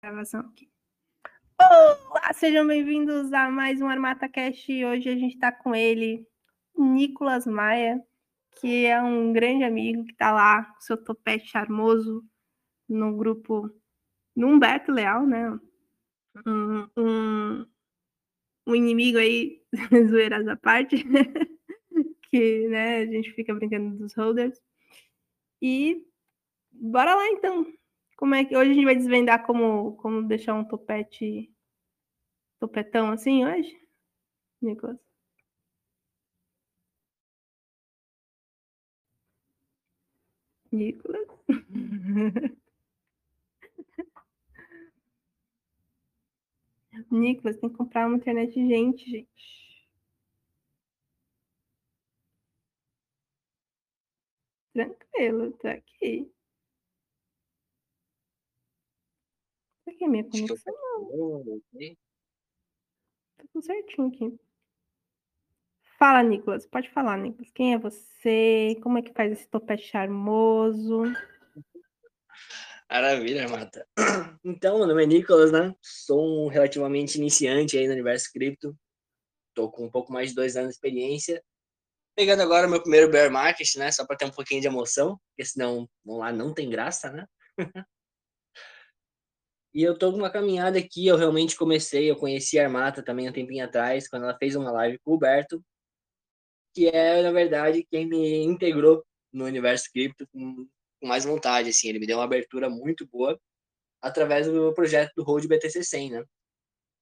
gravação aqui. Olá, sejam bem-vindos a mais um Armata Cast. Hoje a gente está com ele, Nicolas Maia, que é um grande amigo que está lá com seu topete charmoso no grupo no Humberto Leal, né? Um, um, um inimigo aí, zoeiras à parte, que né, a gente fica brincando dos holders. E bora lá então como é que hoje a gente vai desvendar como, como deixar um topete topetão assim hoje, Nicolas? Nicolas? Nicolas, tem que comprar uma internet gente, gente. Tranquilo, tá aqui. Aqui minha conexão. Não. Tá tudo certinho aqui. Fala, Nicolas. Pode falar, Nicolas. Quem é você? Como é que faz esse topete charmoso? Maravilha, Mata. Então, meu nome é Nicolas, né? Sou um relativamente iniciante aí no universo cripto. Tô com um pouco mais de dois anos de experiência. Pegando agora meu primeiro bear market, né? Só para ter um pouquinho de emoção, porque senão, vamos lá, não tem graça, né? E eu tô numa caminhada aqui, eu realmente comecei, eu conheci a Armata também um tempinho atrás, quando ela fez uma live com o Huberto, que é, na verdade, quem me integrou no universo cripto com, com mais vontade, assim, ele me deu uma abertura muito boa através do projeto do Hold BTC 100, né?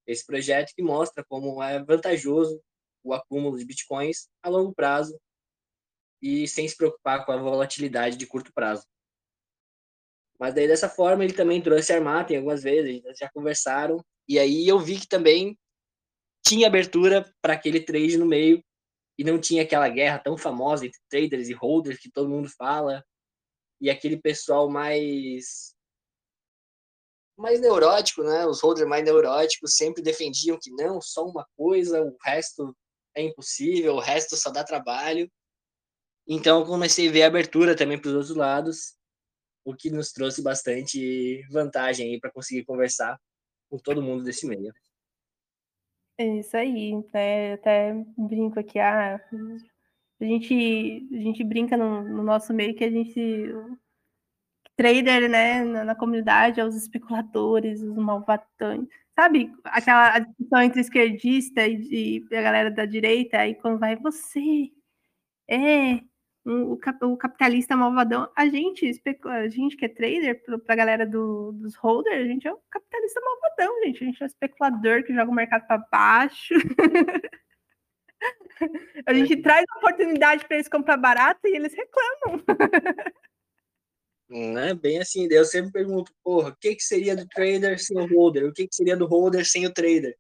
Esse projeto que mostra como é vantajoso o acúmulo de bitcoins a longo prazo e sem se preocupar com a volatilidade de curto prazo. Mas daí dessa forma ele também trouxe Armatem algumas vezes, já conversaram. E aí eu vi que também tinha abertura para aquele trade no meio e não tinha aquela guerra tão famosa entre traders e holders que todo mundo fala e aquele pessoal mais mais neurótico, né? Os holders mais neuróticos sempre defendiam que não, só uma coisa, o resto é impossível, o resto só dá trabalho. Então eu comecei a ver a abertura também para os outros lados o que nos trouxe bastante vantagem aí para conseguir conversar com todo mundo desse meio. É isso aí, né? até brinco aqui, ah, a gente, a gente brinca no, no nosso meio que a gente trader, né, na, na, comunidade, aos especuladores, os malvatões, sabe? Aquela discussão entre esquerdista e, e, a galera da direita, aí quando vai você, é, um, o, cap, o, capitalista malvadão, a gente, a gente que é trader, para a galera do, dos holders, a gente é o capitalista malvadão, gente. A gente é o especulador que joga o mercado para baixo. a gente é. traz oportunidade para eles comprar barato e eles reclamam. Né? Bem assim, eu sempre pergunto, porra, o que, que seria do trader sem o holder? O que, que seria do holder sem o trader?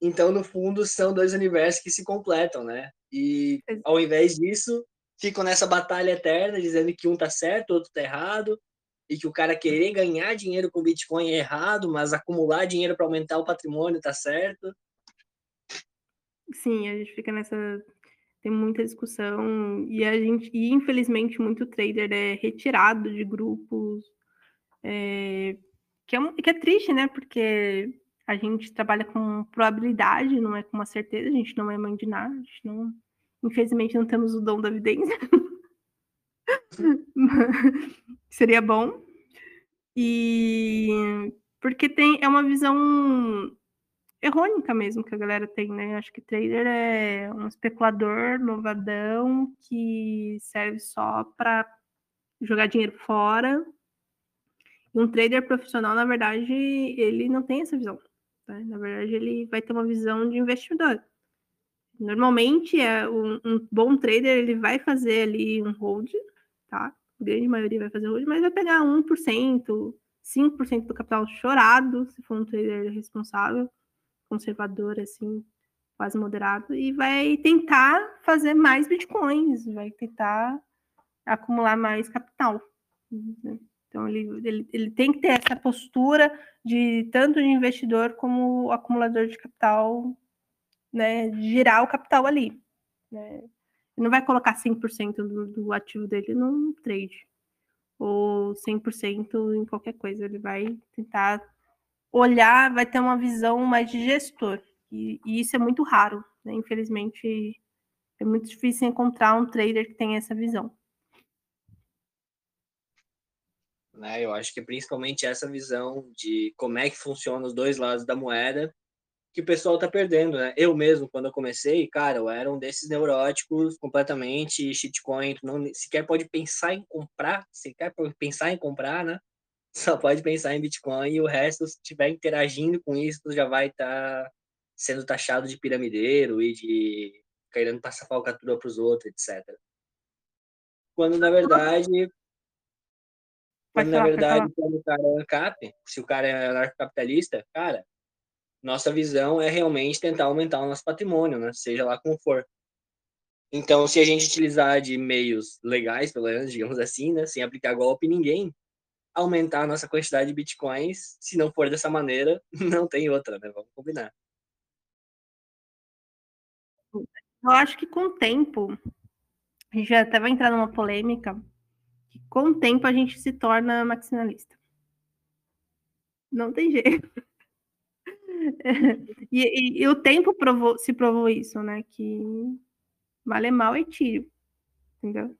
Então, no fundo, são dois universos que se completam, né? E ao invés disso, ficam nessa batalha eterna, dizendo que um tá certo, outro tá errado, e que o cara querer ganhar dinheiro com Bitcoin é errado, mas acumular dinheiro para aumentar o patrimônio tá certo. Sim, a gente fica nessa tem muita discussão e a gente e infelizmente muito trader é retirado de grupos é, que, é, que é triste, né? Porque a gente trabalha com probabilidade, não é com uma certeza, a gente não é mãe de nada, a gente não Infelizmente não temos o dom da evidência. Seria bom. E porque tem é uma visão errônica mesmo que a galera tem, né? Acho que trader é um especulador novadão que serve só para jogar dinheiro fora. Um trader profissional, na verdade, ele não tem essa visão. Né? Na verdade, ele vai ter uma visão de investidor. Normalmente, é um, um, bom trader ele vai fazer ali um hold, tá? A grande maioria vai fazer hold, mas vai pegar 1%, 5% do capital chorado, se for um trader responsável, conservador, assim, quase moderado, e vai tentar fazer mais bitcoins, vai tentar acumular mais capital. Né? Então, ele, ele, ele tem que ter essa postura de tanto de investidor como acumulador de capital né, girar o capital ali. Né? Não vai colocar 100% do, do ativo dele num trade, ou 100% em qualquer coisa. Ele vai tentar olhar, vai ter uma visão mais de gestor. E, e isso é muito raro, né? Infelizmente, é muito difícil encontrar um trader que tenha essa visão. Né, eu acho que principalmente essa visão de como é que funciona os dois lados da moeda que o pessoal tá perdendo, né? Eu mesmo, quando eu comecei, cara, eu era um desses neuróticos completamente shitcoin, não sequer pode pensar em comprar, sequer pode pensar em comprar, né? Só pode pensar em Bitcoin e o resto, se estiver interagindo com isso, já vai estar tá sendo taxado de piramideiro e de querendo passar falcatrua para os outros, etc. Quando, na verdade, quando, na verdade, quando o cara é ANCAP, se o cara é anarcocapitalista, cara, nossa visão é realmente tentar aumentar o nosso patrimônio, né? Seja lá como for. Então, se a gente utilizar de meios legais, pelo menos, digamos assim, né? Sem aplicar golpe em ninguém, aumentar a nossa quantidade de bitcoins, se não for dessa maneira, não tem outra, né? Vamos combinar. Eu acho que com o tempo, a gente até vai entrar numa polêmica, que com o tempo a gente se torna maximalista. Não tem jeito. e, e, e, o tempo provou, se provou isso, né? Que vale mal é tiro, entendeu?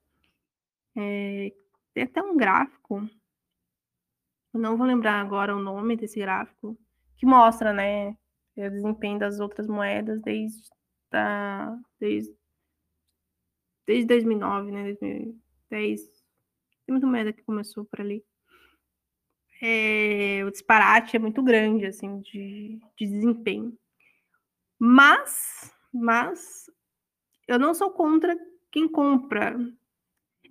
É, tem até um gráfico, eu não vou lembrar agora o nome desse gráfico, que mostra, né, o desempenho das outras moedas desde, da, desde, desde 2009, né, 2010. Tem muita moeda que começou por ali é, o disparate é muito grande, assim, de, de desempenho. Mas, mas, eu não sou contra quem compra.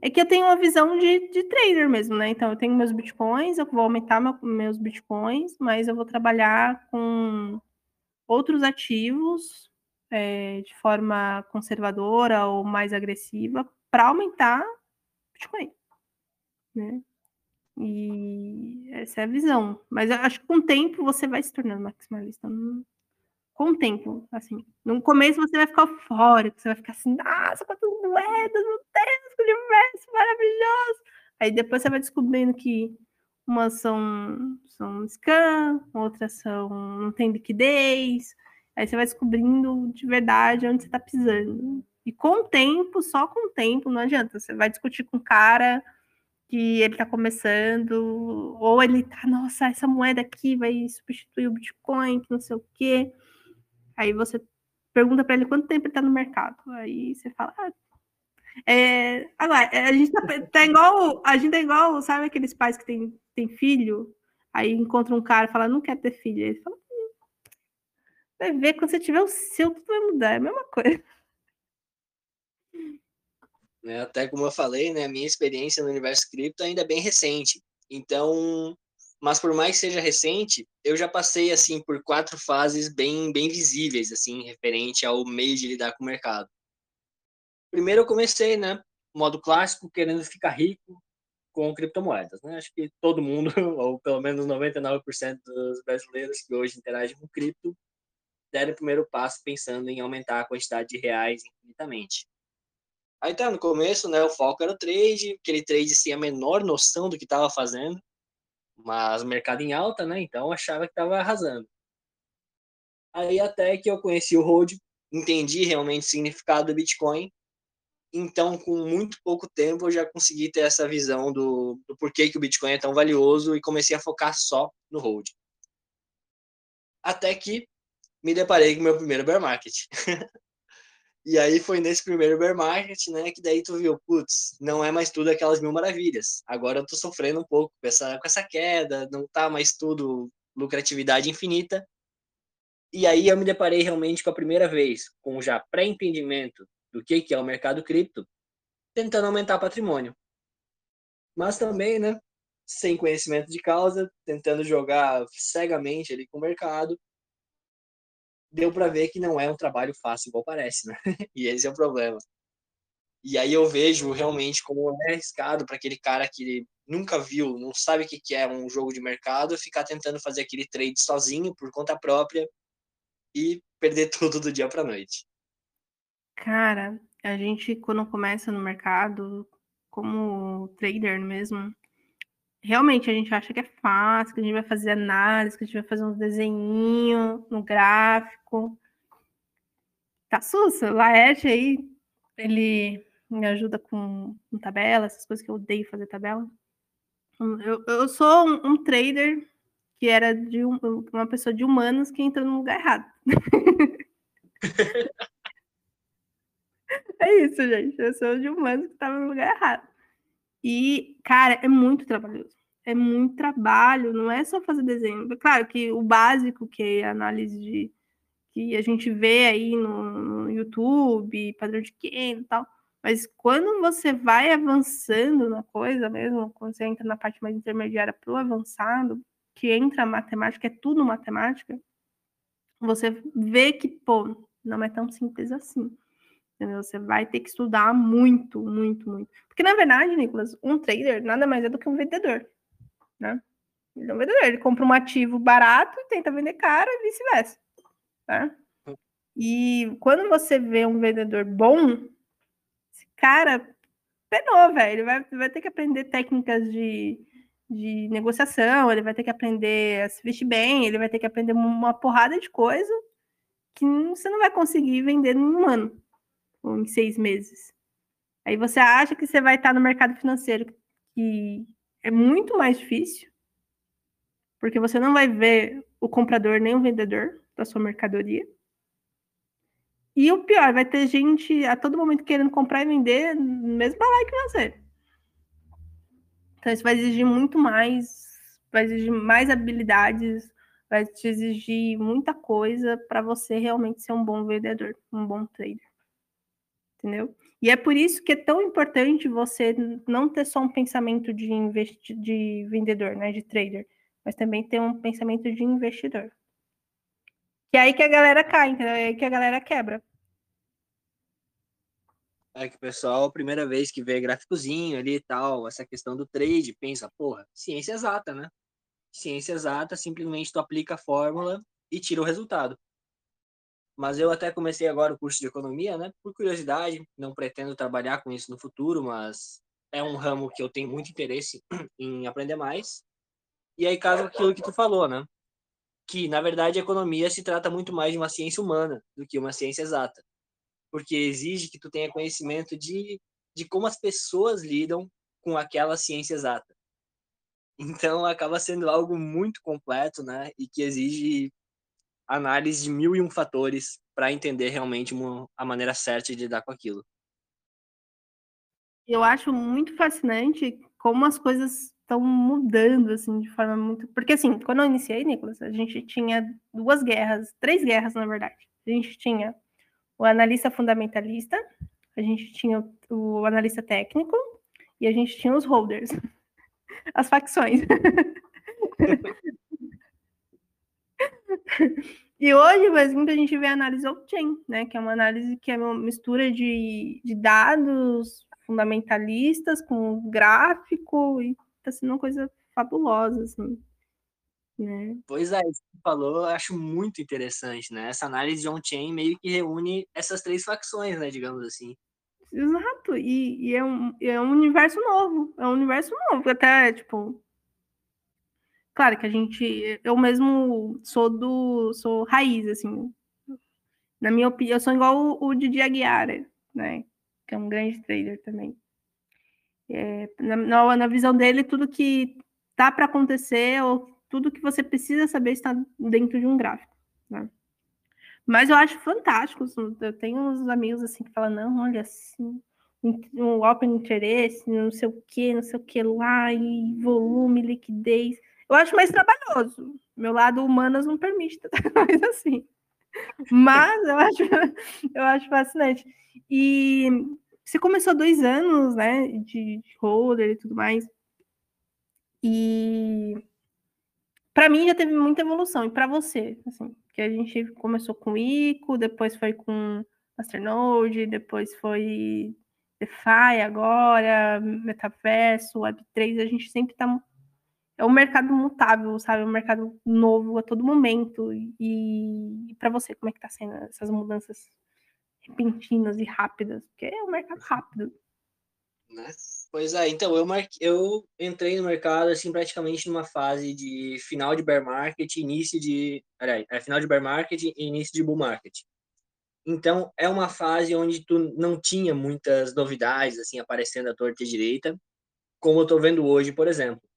É que eu tenho uma visão de, de trader mesmo, né? Então, eu tenho meus bitcoins, eu vou aumentar meu, meus bitcoins, mas eu vou trabalhar com outros ativos é, de forma conservadora ou mais agressiva para aumentar Bitcoin. Né? E essa é a visão. Mas acho que com o tempo você vai se tornando maximalista. Com o tempo, assim. No começo você vai ficar fora, você vai ficar assim, nossa, quantas moedas, meu Deus, que universo maravilhoso. Aí depois você vai descobrindo que umas são, são scam, outras são não tem liquidez. Aí você vai descobrindo de verdade onde você está pisando. E com o tempo, só com o tempo, não adianta. Você vai discutir com o cara que ele está começando, ou ele tá, nossa, essa moeda aqui vai substituir o Bitcoin, que não sei o quê. Aí você pergunta para ele quanto tempo ele está no mercado. Aí você fala, ah, é, agora, é, a gente tá, tá, igual, a gente é igual, sabe aqueles pais que tem, tem filho, aí encontra um cara e fala, não quer ter filho. Aí ele fala, hum, vai ver, quando você tiver o seu, tudo vai mudar, é a mesma coisa. Né? Até como eu falei, né, a minha experiência no universo cripto ainda é bem recente. Então, mas por mais que seja recente, eu já passei assim por quatro fases bem bem visíveis assim, referente ao meio de lidar com o mercado. Primeiro eu comecei, né, modo clássico, querendo ficar rico com criptomoedas, né? Acho que todo mundo, ou pelo menos 99% dos brasileiros que hoje interagem com cripto, deram o primeiro passo pensando em aumentar a quantidade de reais infinitamente. Aí tá, no começo, né, o foco era o trade, aquele trade sem a menor noção do que estava fazendo, mas o mercado em alta, né, então achava que estava arrasando. Aí até que eu conheci o Hold, entendi realmente o significado do Bitcoin, então com muito pouco tempo eu já consegui ter essa visão do, do porquê que o Bitcoin é tão valioso e comecei a focar só no Hold. Até que me deparei com o meu primeiro bear market. E aí foi nesse primeiro bear market, né, que daí tu viu, putz, não é mais tudo aquelas mil maravilhas. Agora eu tô sofrendo um pouco com essa, com essa queda, não tá mais tudo lucratividade infinita. E aí eu me deparei realmente com a primeira vez, com já pré-entendimento do que, que é o mercado cripto, tentando aumentar patrimônio. Mas também, né, sem conhecimento de causa, tentando jogar cegamente ali com o mercado, deu para ver que não é um trabalho fácil, igual parece, né? E esse é o problema. E aí eu vejo realmente como é arriscado para aquele cara que nunca viu, não sabe o que é um jogo de mercado, ficar tentando fazer aquele trade sozinho, por conta própria, e perder tudo do dia para noite. Cara, a gente, quando começa no mercado, como trader mesmo, realmente a gente acha que é fácil, que a gente vai fazer análise, que a gente vai fazer uns desenhinhos no gráfico. Tá sussa, Laerte aí, ele me ajuda com, com tabela, essas coisas que eu odeio fazer tabela. Eu, eu sou um, um trader que era de um, uma pessoa de humanos que entrou no lugar errado. é isso, gente. Eu sou de humanos que estava no lugar errado. E, cara, é muito trabalhoso. É muito trabalho, não é só fazer desenho. Claro que o básico, que é a análise de que a gente vê aí no, no YouTube, padrão de quem e tal. Mas quando você vai avançando na coisa mesmo, quando você entra na parte mais intermediária para o avançado, que entra a matemática, é tudo matemática, você vê que, pô, não é tão simples assim. Entendeu? Você vai ter que estudar muito, muito, muito. Porque, na verdade, Nicolas, um trader nada mais é do que um vendedor. Né? Ele é um vendedor, ele compra um ativo barato e tenta vender caro e vice-versa. Tá? E quando você vê um vendedor bom, esse cara penou, velho. Ele vai, vai ter que aprender técnicas de, de negociação, ele vai ter que aprender a se vestir bem, ele vai ter que aprender uma porrada de coisa que você não vai conseguir vender em um ano ou em seis meses. Aí você acha que você vai estar no mercado financeiro, que é muito mais difícil, porque você não vai ver o comprador nem o vendedor da sua mercadoria. E o pior, vai ter gente a todo momento querendo comprar e vender mesmo balaio que você. Então, isso vai exigir muito mais, vai exigir mais habilidades, vai te exigir muita coisa para você realmente ser um bom vendedor, um bom trader. Entendeu? E é por isso que é tão importante você não ter só um pensamento de, de vendedor, né, de trader, mas também ter um pensamento de investidor. Que é aí que a galera cai, entendeu? É aí que a galera quebra. É que o pessoal, primeira vez que vê gráficozinho ali e tal, essa questão do trade, pensa, porra, ciência exata, né? Ciência exata, simplesmente tu aplica a fórmula e tira o resultado. Mas eu até comecei agora o curso de economia, né? Por curiosidade, não pretendo trabalhar com isso no futuro, mas é um ramo que eu tenho muito interesse em aprender mais. E aí caso aquilo que tu falou, né? Que na verdade a economia se trata muito mais de uma ciência humana do que uma ciência exata porque exige que tu tenha conhecimento de, de como as pessoas lidam com aquela ciência exata. Então acaba sendo algo muito completo, né? E que exige análise de mil e um fatores para entender realmente uma, a maneira certa de lidar com aquilo. Eu acho muito fascinante como as coisas estão mudando assim de forma muito, porque assim, quando eu iniciei, Nicolas, a gente tinha duas guerras, três guerras na verdade. A gente tinha o analista fundamentalista, a gente tinha o analista técnico e a gente tinha os holders, as facções. e hoje, mas a gente vê a análise off-chain, né, que é uma análise que é uma mistura de, de dados fundamentalistas com gráfico e está sendo uma coisa fabulosa, assim. Né? Pois é, isso que você falou, eu acho muito interessante, né? Essa análise de on-chain meio que reúne essas três facções, né? Digamos assim. Exato, e, e é, um, é um universo novo, é um universo novo, até, tipo... Claro que a gente, eu mesmo sou do, sou raiz, assim, na minha opinião, eu sou igual o, o Didi Aguiar, né? Que é um grande trader também. É, na, na visão dele, tudo que tá para acontecer ou tudo que você precisa saber está dentro de um gráfico, né? Mas eu acho fantástico. Assim, eu tenho uns amigos assim que falam, não, olha assim, um open interesse, não sei o que, não sei o que lá, e volume, liquidez. Eu acho mais trabalhoso. Meu lado humanas não permite mais assim. Mas eu acho, eu acho fascinante. E você começou dois anos, né, de, holder e tudo mais. E para mim já teve muita evolução. E para você, assim, que a gente começou com ICO, depois foi com Masternode, depois foi DeFi agora, Metaverso, Web3, a gente sempre está é um mercado mutável, sabe? É um mercado novo a todo momento. E, e para você, como é que tá sendo essas mudanças repentinas e rápidas? Porque é um mercado rápido. Né? Pois é, então eu, eu entrei no mercado assim praticamente numa fase de final de bear market, início de, peraí, é final de bear market e início de bull market. Então é uma fase onde tu não tinha muitas novidades assim aparecendo à torta e direita, como eu tô vendo hoje, por exemplo.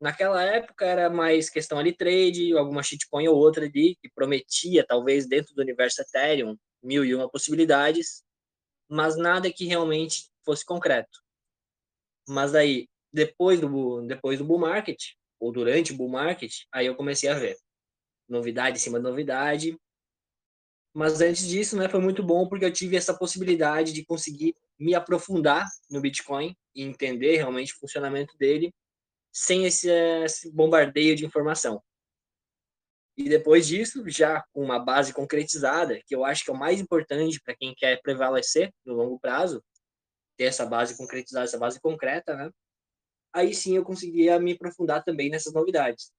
Naquela época era mais questão ali trade, alguma shitcoin ou outra ali que prometia talvez dentro do universo Ethereum mil e uma possibilidades, mas nada que realmente fosse concreto. Mas aí, depois do, depois do bull market, ou durante o bull market, aí eu comecei a ver novidade em cima de novidade. Mas antes disso, né, foi muito bom porque eu tive essa possibilidade de conseguir me aprofundar no Bitcoin e entender realmente o funcionamento dele sem esse, esse bombardeio de informação. E depois disso, já com uma base concretizada, que eu acho que é o mais importante para quem quer prevalecer no longo prazo, ter essa base concretizada, essa base concreta, né? Aí sim eu conseguia me aprofundar também nessas novidades.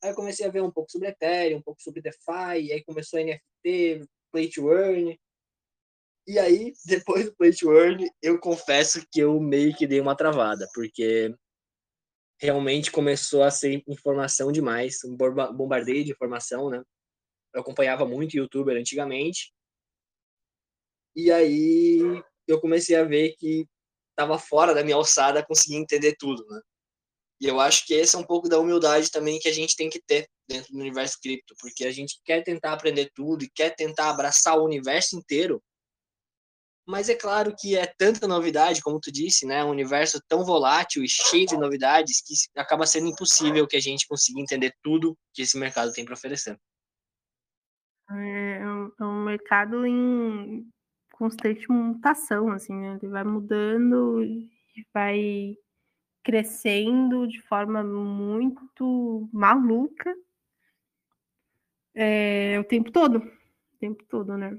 Aí eu comecei a ver um pouco sobre Ethereum, um pouco sobre DeFi, aí começou NFT, Play to Earn. E aí, depois do Play to Earn, eu confesso que eu meio que dei uma travada, porque realmente começou a ser informação demais, um bombardeio de informação, né? Eu acompanhava muito youtuber antigamente. E aí eu comecei a ver que estava fora da minha alçada conseguir entender tudo, né? E eu acho que esse é um pouco da humildade também que a gente tem que ter dentro do universo cripto, porque a gente quer tentar aprender tudo e quer tentar abraçar o universo inteiro. Mas é claro que é tanta novidade, como tu disse, né? Um universo tão volátil e cheio de novidades que acaba sendo impossível que a gente consiga entender tudo que esse mercado tem para oferecer. É, é um, é um mercado em constante mutação, assim, né? Ele vai mudando e vai crescendo de forma muito maluca é, o tempo todo. O tempo todo, né?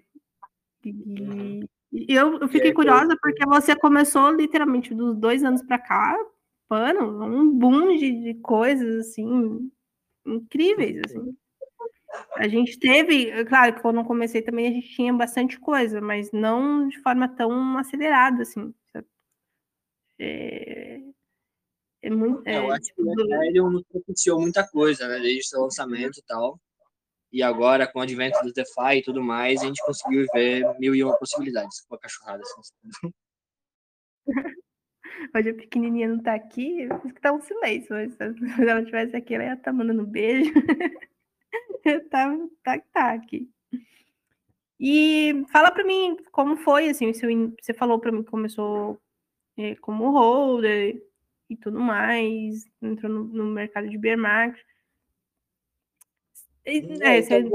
E, uhum. e eu, eu, fiquei curiosa porque você começou literalmente dos dois anos para cá, mano, um boom de, de coisas assim incríveis, assim. A gente teve, claro que quando eu comecei também a gente tinha bastante coisa, mas não de forma tão acelerada, assim. É, é muito. É, eu acho que o Ethereum nos propiciou muita coisa, né? Desde o seu lançamento e tal. E agora, com o advento do DeFi e tudo mais, a gente conseguiu ver mil e uma possibilidades com a cachorrada. Assim. Hoje a pequenininha não tá aqui, que tá um silêncio. Mas se ela estivesse aqui, ela ia estar tá mandando beijo. tá, tá, tá aqui. E fala para mim como foi, assim, você falou para mim que começou é, como holder e tudo mais, entrou no, no mercado de bear market. É, você...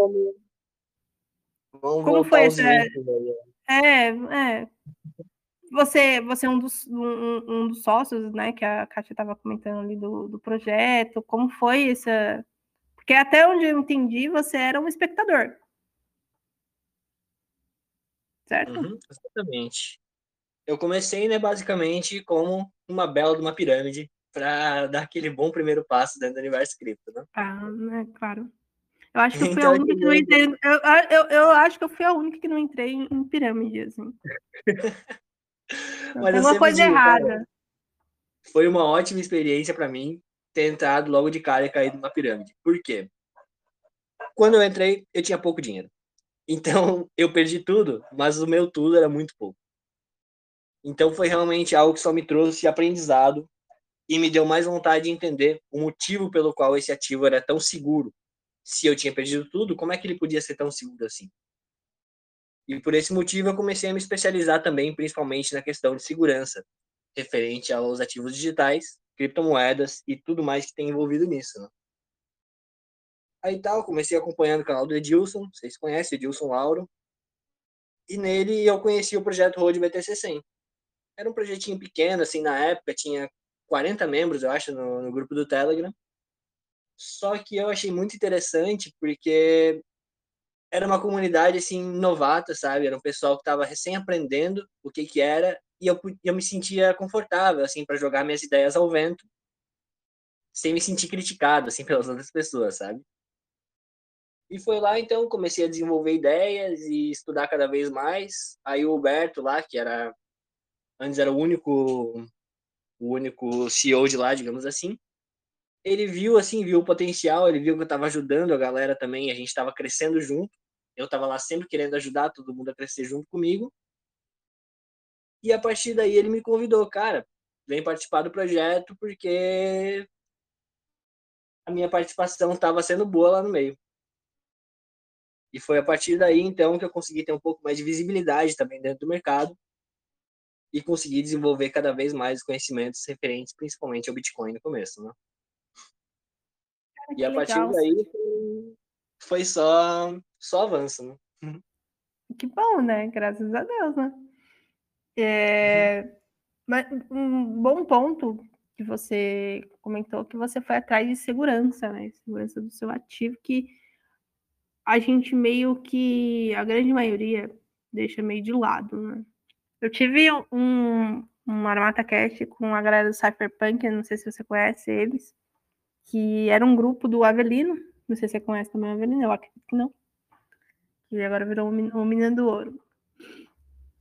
Como foi essa... É, é. Você, você é um dos, um, um dos sócios, né, que a Kátia estava comentando ali do, do projeto. Como foi essa, porque até onde eu entendi, você era um espectador. Certo? Uhum, exatamente. Eu comecei, né, basicamente, como uma bela de uma pirâmide para dar aquele bom primeiro passo dentro do universo cripto, né? Ah, né, claro. Eu acho que eu fui então, a única que não entrei. Eu, eu, eu acho que eu fui a única que não entrei em pirâmide, assim. Mas Tem uma coisa digo, errada. Cara, foi uma ótima experiência para mim ter entrado logo de cara e caído numa pirâmide. Por quê? Quando eu entrei, eu tinha pouco dinheiro. Então, eu perdi tudo, mas o meu tudo era muito pouco. Então, foi realmente algo que só me trouxe aprendizado e me deu mais vontade de entender o motivo pelo qual esse ativo era tão seguro. Se eu tinha perdido tudo, como é que ele podia ser tão seguro assim? E por esse motivo eu comecei a me especializar também, principalmente na questão de segurança, referente aos ativos digitais criptomoedas e tudo mais que tem envolvido nisso, né? Aí tal, comecei acompanhando o canal do Edilson, vocês conhecem Edilson Lauro, e nele eu conheci o projeto Road BTC 100. Era um projetinho pequeno, assim, na época, tinha 40 membros, eu acho, no, no grupo do Telegram. Só que eu achei muito interessante porque era uma comunidade assim novata, sabe? Era um pessoal que estava recém aprendendo o que que era e eu, eu me sentia confortável, assim, para jogar minhas ideias ao vento, sem me sentir criticado, assim, pelas outras pessoas, sabe? E foi lá, então, comecei a desenvolver ideias e estudar cada vez mais. Aí o Huberto lá, que era antes era o único o único CEO de lá, digamos assim. Ele viu assim, viu o potencial, ele viu que eu estava ajudando a galera também, a gente estava crescendo junto. Eu estava lá sempre querendo ajudar todo mundo a crescer junto comigo. E a partir daí ele me convidou, cara, vem participar do projeto porque a minha participação estava sendo boa lá no meio. E foi a partir daí, então, que eu consegui ter um pouco mais de visibilidade também dentro do mercado e consegui desenvolver cada vez mais conhecimentos referentes principalmente ao Bitcoin no começo, né? Cara, e a partir legal. daí foi só, só avanço, né? Que bom, né? Graças a Deus, né? É... Uhum. Mas um bom ponto que você comentou que você foi atrás de segurança, né? Segurança do seu ativo, que a gente meio que, a grande maioria, deixa meio de lado, né? Eu tive um, um Armata Cast com a galera do Cypherpunk, não sei se você conhece eles, que era um grupo do Avelino, não sei se você conhece também o Avelino, eu acredito que não. E agora virou o Menino do Ouro.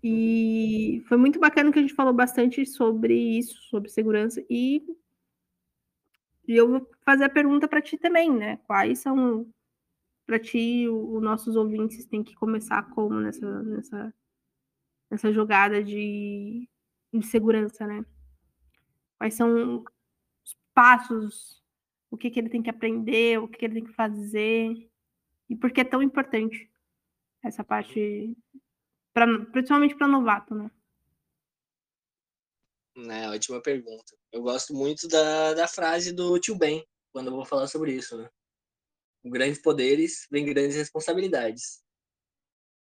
E foi muito bacana que a gente falou bastante sobre isso, sobre segurança. E, e eu vou fazer a pergunta para ti também, né? Quais são, para ti, os nossos ouvintes têm que começar como nessa, nessa, nessa jogada de, de segurança, né? Quais são os passos, o que, que ele tem que aprender, o que, que ele tem que fazer, e por que é tão importante essa parte Pra, principalmente para novato, né? É, ótima pergunta. Eu gosto muito da, da frase do tio Ben, quando eu vou falar sobre isso, né? Com grandes poderes vem grandes responsabilidades.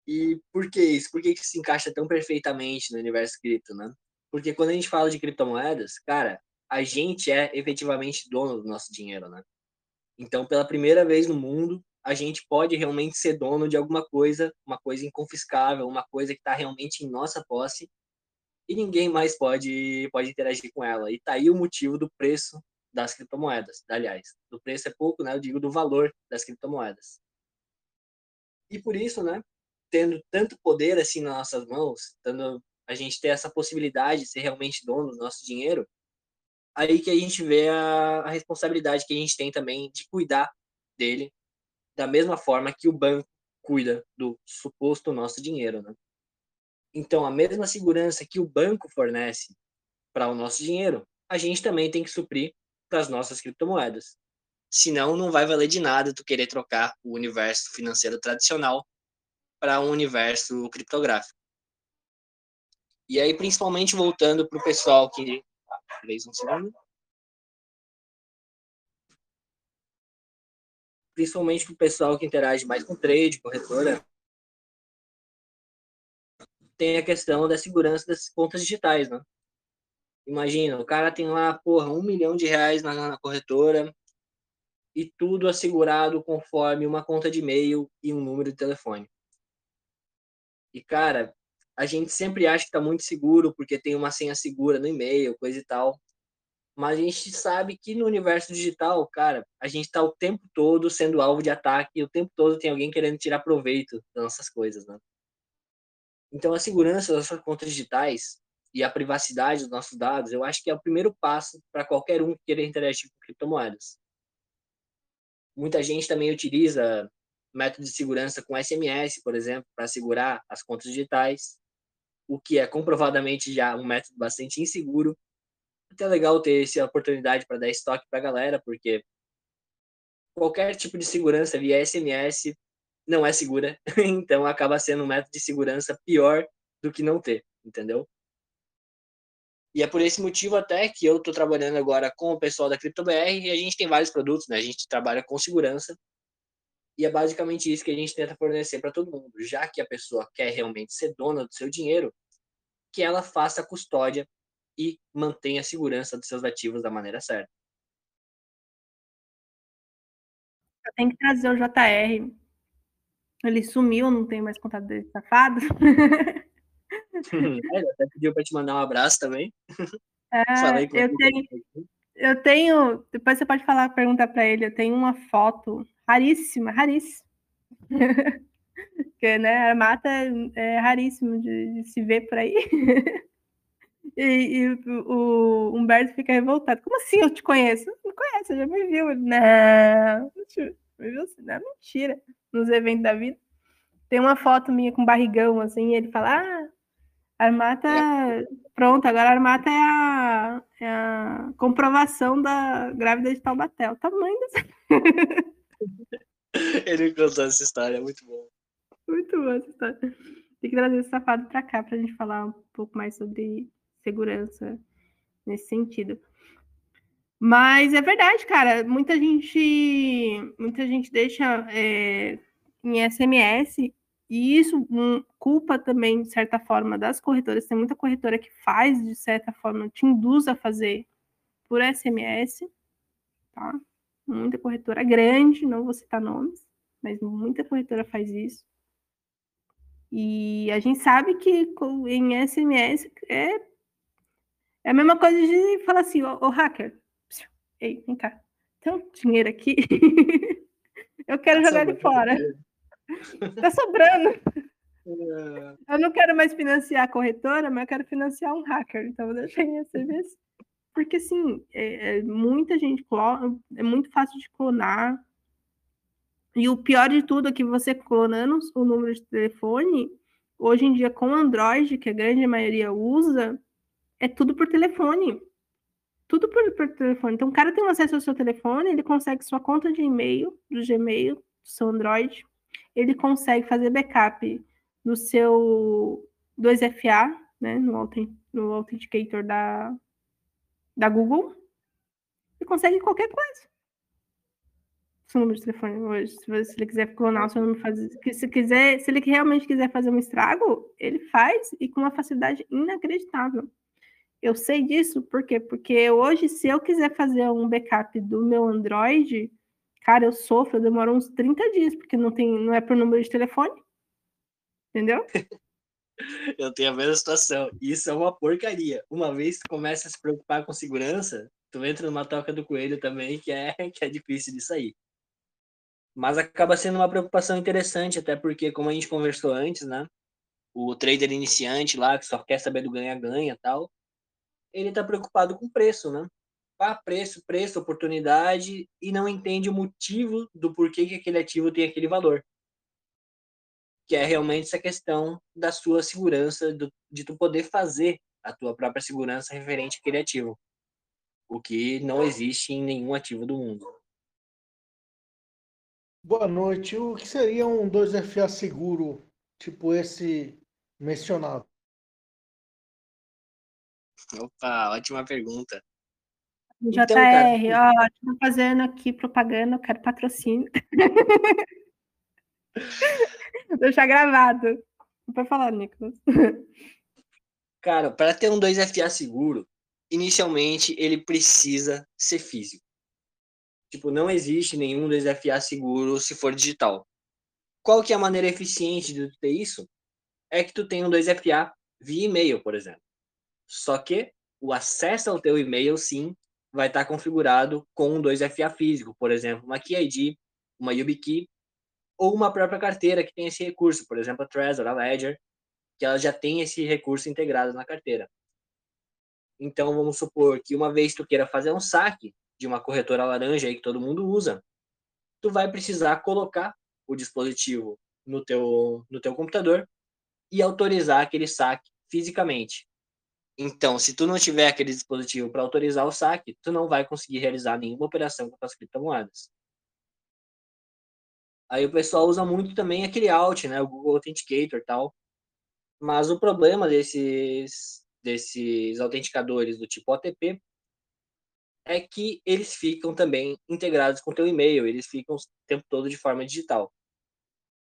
E por que isso? Por que isso se encaixa tão perfeitamente no universo cripto, né? Porque quando a gente fala de criptomoedas, cara, a gente é efetivamente dono do nosso dinheiro, né? Então, pela primeira vez no mundo, a gente pode realmente ser dono de alguma coisa, uma coisa inconfiscável, uma coisa que está realmente em nossa posse e ninguém mais pode pode interagir com ela. E tá aí o motivo do preço das criptomoedas, aliás, do preço é pouco, né? Eu digo do valor das criptomoedas. E por isso, né, tendo tanto poder assim nas nossas mãos, tendo a gente ter essa possibilidade de ser realmente dono do nosso dinheiro, aí que a gente vê a, a responsabilidade que a gente tem também de cuidar dele da mesma forma que o banco cuida do suposto nosso dinheiro, né? Então, a mesma segurança que o banco fornece para o nosso dinheiro, a gente também tem que suprir para as nossas criptomoedas. Senão, não vai valer de nada tu querer trocar o universo financeiro tradicional para um universo criptográfico. E aí, principalmente voltando para o pessoal que. Ah, um segundo. principalmente para o pessoal que interage mais com trade, corretora, tem a questão da segurança das contas digitais, né? Imagina, o cara tem lá, porra, um milhão de reais na, na corretora e tudo assegurado conforme uma conta de e-mail e um número de telefone. E, cara, a gente sempre acha que está muito seguro porque tem uma senha segura no e-mail, coisa e tal. Mas a gente sabe que no universo digital, cara, a gente está o tempo todo sendo alvo de ataque e o tempo todo tem alguém querendo tirar proveito das nossas coisas, né? Então, a segurança das suas contas digitais e a privacidade dos nossos dados, eu acho que é o primeiro passo para qualquer um que queira interagir com criptomoedas. Muita gente também utiliza métodos de segurança com SMS, por exemplo, para segurar as contas digitais, o que é comprovadamente já um método bastante inseguro até legal ter essa oportunidade para dar estoque para a galera, porque qualquer tipo de segurança via SMS não é segura, então acaba sendo um método de segurança pior do que não ter, entendeu? E é por esse motivo até que eu estou trabalhando agora com o pessoal da CryptoBR e a gente tem vários produtos, né? A gente trabalha com segurança e é basicamente isso que a gente tenta fornecer para todo mundo, já que a pessoa quer realmente ser dona do seu dinheiro, que ela faça a custódia e mantenha a segurança dos seus ativos da maneira certa. Eu tenho que trazer o JR. Ele sumiu, não tem mais contato dele safado. é, ele até pediu para te mandar um abraço também. É, eu tenho, eu tenho. Depois você pode falar, perguntar para ele. Eu tenho uma foto raríssima, raríssima. Porque, né, a mata é raríssimo de, de se ver por aí. E, e o, Humberto fica revoltado. Como assim eu te conheço? Não conhece, já me viu. Não, me viu assim, não é mentira. Nos eventos da vida. Tem uma foto minha com barrigão, assim, e ele fala: Ah, a Armata. É. Pronto, agora a Armata é a, é a comprovação da grávida de Taubaté. O tamanho dessa. ele contou essa história, é muito bom. Muito boa essa história. Tem que trazer esse safado para cá para a gente falar um pouco mais sobre segurança nesse sentido. Mas é verdade, cara. Muita gente, muita gente deixa é, em SMS e isso um, culpa também, de certa forma, das corretoras. Tem muita corretora que faz, de certa forma, te induz a fazer por SMS, tá? Muita corretora grande, não vou citar nomes, mas muita corretora faz isso. E a gente sabe que em SMS é, é a mesma coisa de falar assim, ô, ô hacker, ei, vem cá, tem um dinheiro aqui, eu quero jogar ele fora. Tá sobrando. É. Eu não quero mais financiar a corretora, mas eu quero financiar um hacker, então vou deixar em SMS. Porque, assim, é, é, muita gente clona, é muito fácil de clonar, e o pior de tudo é que você clonando o número de telefone, hoje em dia com Android, que a grande maioria usa, é tudo por telefone. Tudo por, por telefone. Então, o cara tem acesso ao seu telefone, ele consegue sua conta de e-mail, do Gmail, do seu Android, ele consegue fazer backup do seu 2FA, né, no, no Authenticator da, da Google, e consegue qualquer coisa seu número de telefone hoje. Se, ele quiser clonar o seu número, se quiser, se ele realmente quiser fazer um estrago, ele faz e com uma facilidade inacreditável. Eu sei disso por quê? Porque hoje, se eu quiser fazer um backup do meu Android, cara, eu sofro, eu demoro uns 30 dias, porque não tem, não é por número de telefone. Entendeu? eu tenho a mesma situação. Isso é uma porcaria. Uma vez que começa a se preocupar com segurança, tu entra numa toca do coelho também, que é, que é difícil de sair. Mas acaba sendo uma preocupação interessante, até porque, como a gente conversou antes, né? O trader iniciante lá, que só quer saber do ganha-ganha tal, ele está preocupado com preço, né? Ah, preço, preço, oportunidade, e não entende o motivo do porquê que aquele ativo tem aquele valor. Que é realmente essa questão da sua segurança, do, de tu poder fazer a tua própria segurança referente àquele ativo. O que não existe em nenhum ativo do mundo. Boa noite. O que seria um 2FA seguro, tipo esse mencionado? Opa, ótima pergunta. JR, então, cara... ó, estou fazendo aqui propaganda, eu quero patrocínio. Deixar gravado. Pode falar, Nicolas. Cara, para ter um 2FA seguro, inicialmente ele precisa ser físico. Tipo, não existe nenhum desafiar seguro se for digital. Qual que é a maneira eficiente de tu ter isso? É que tu tem um 2FA via e-mail, por exemplo. Só que o acesso ao teu e-mail, sim, vai estar configurado com um 2FA físico, por exemplo, uma KeyID, uma YubiKey, ou uma própria carteira que tem esse recurso, por exemplo, a Trezor, a Ledger, que ela já tem esse recurso integrado na carteira. Então, vamos supor que uma vez tu queira fazer um saque, de uma corretora laranja aí que todo mundo usa, tu vai precisar colocar o dispositivo no teu, no teu computador e autorizar aquele saque fisicamente. Então, se tu não tiver aquele dispositivo para autorizar o saque, tu não vai conseguir realizar nenhuma operação com as criptomoedas. Aí o pessoal usa muito também aquele Alt, né, o Google Authenticator tal. Mas o problema desses desses autenticadores do tipo OTP é que eles ficam também integrados com teu e-mail, eles ficam o tempo todo de forma digital.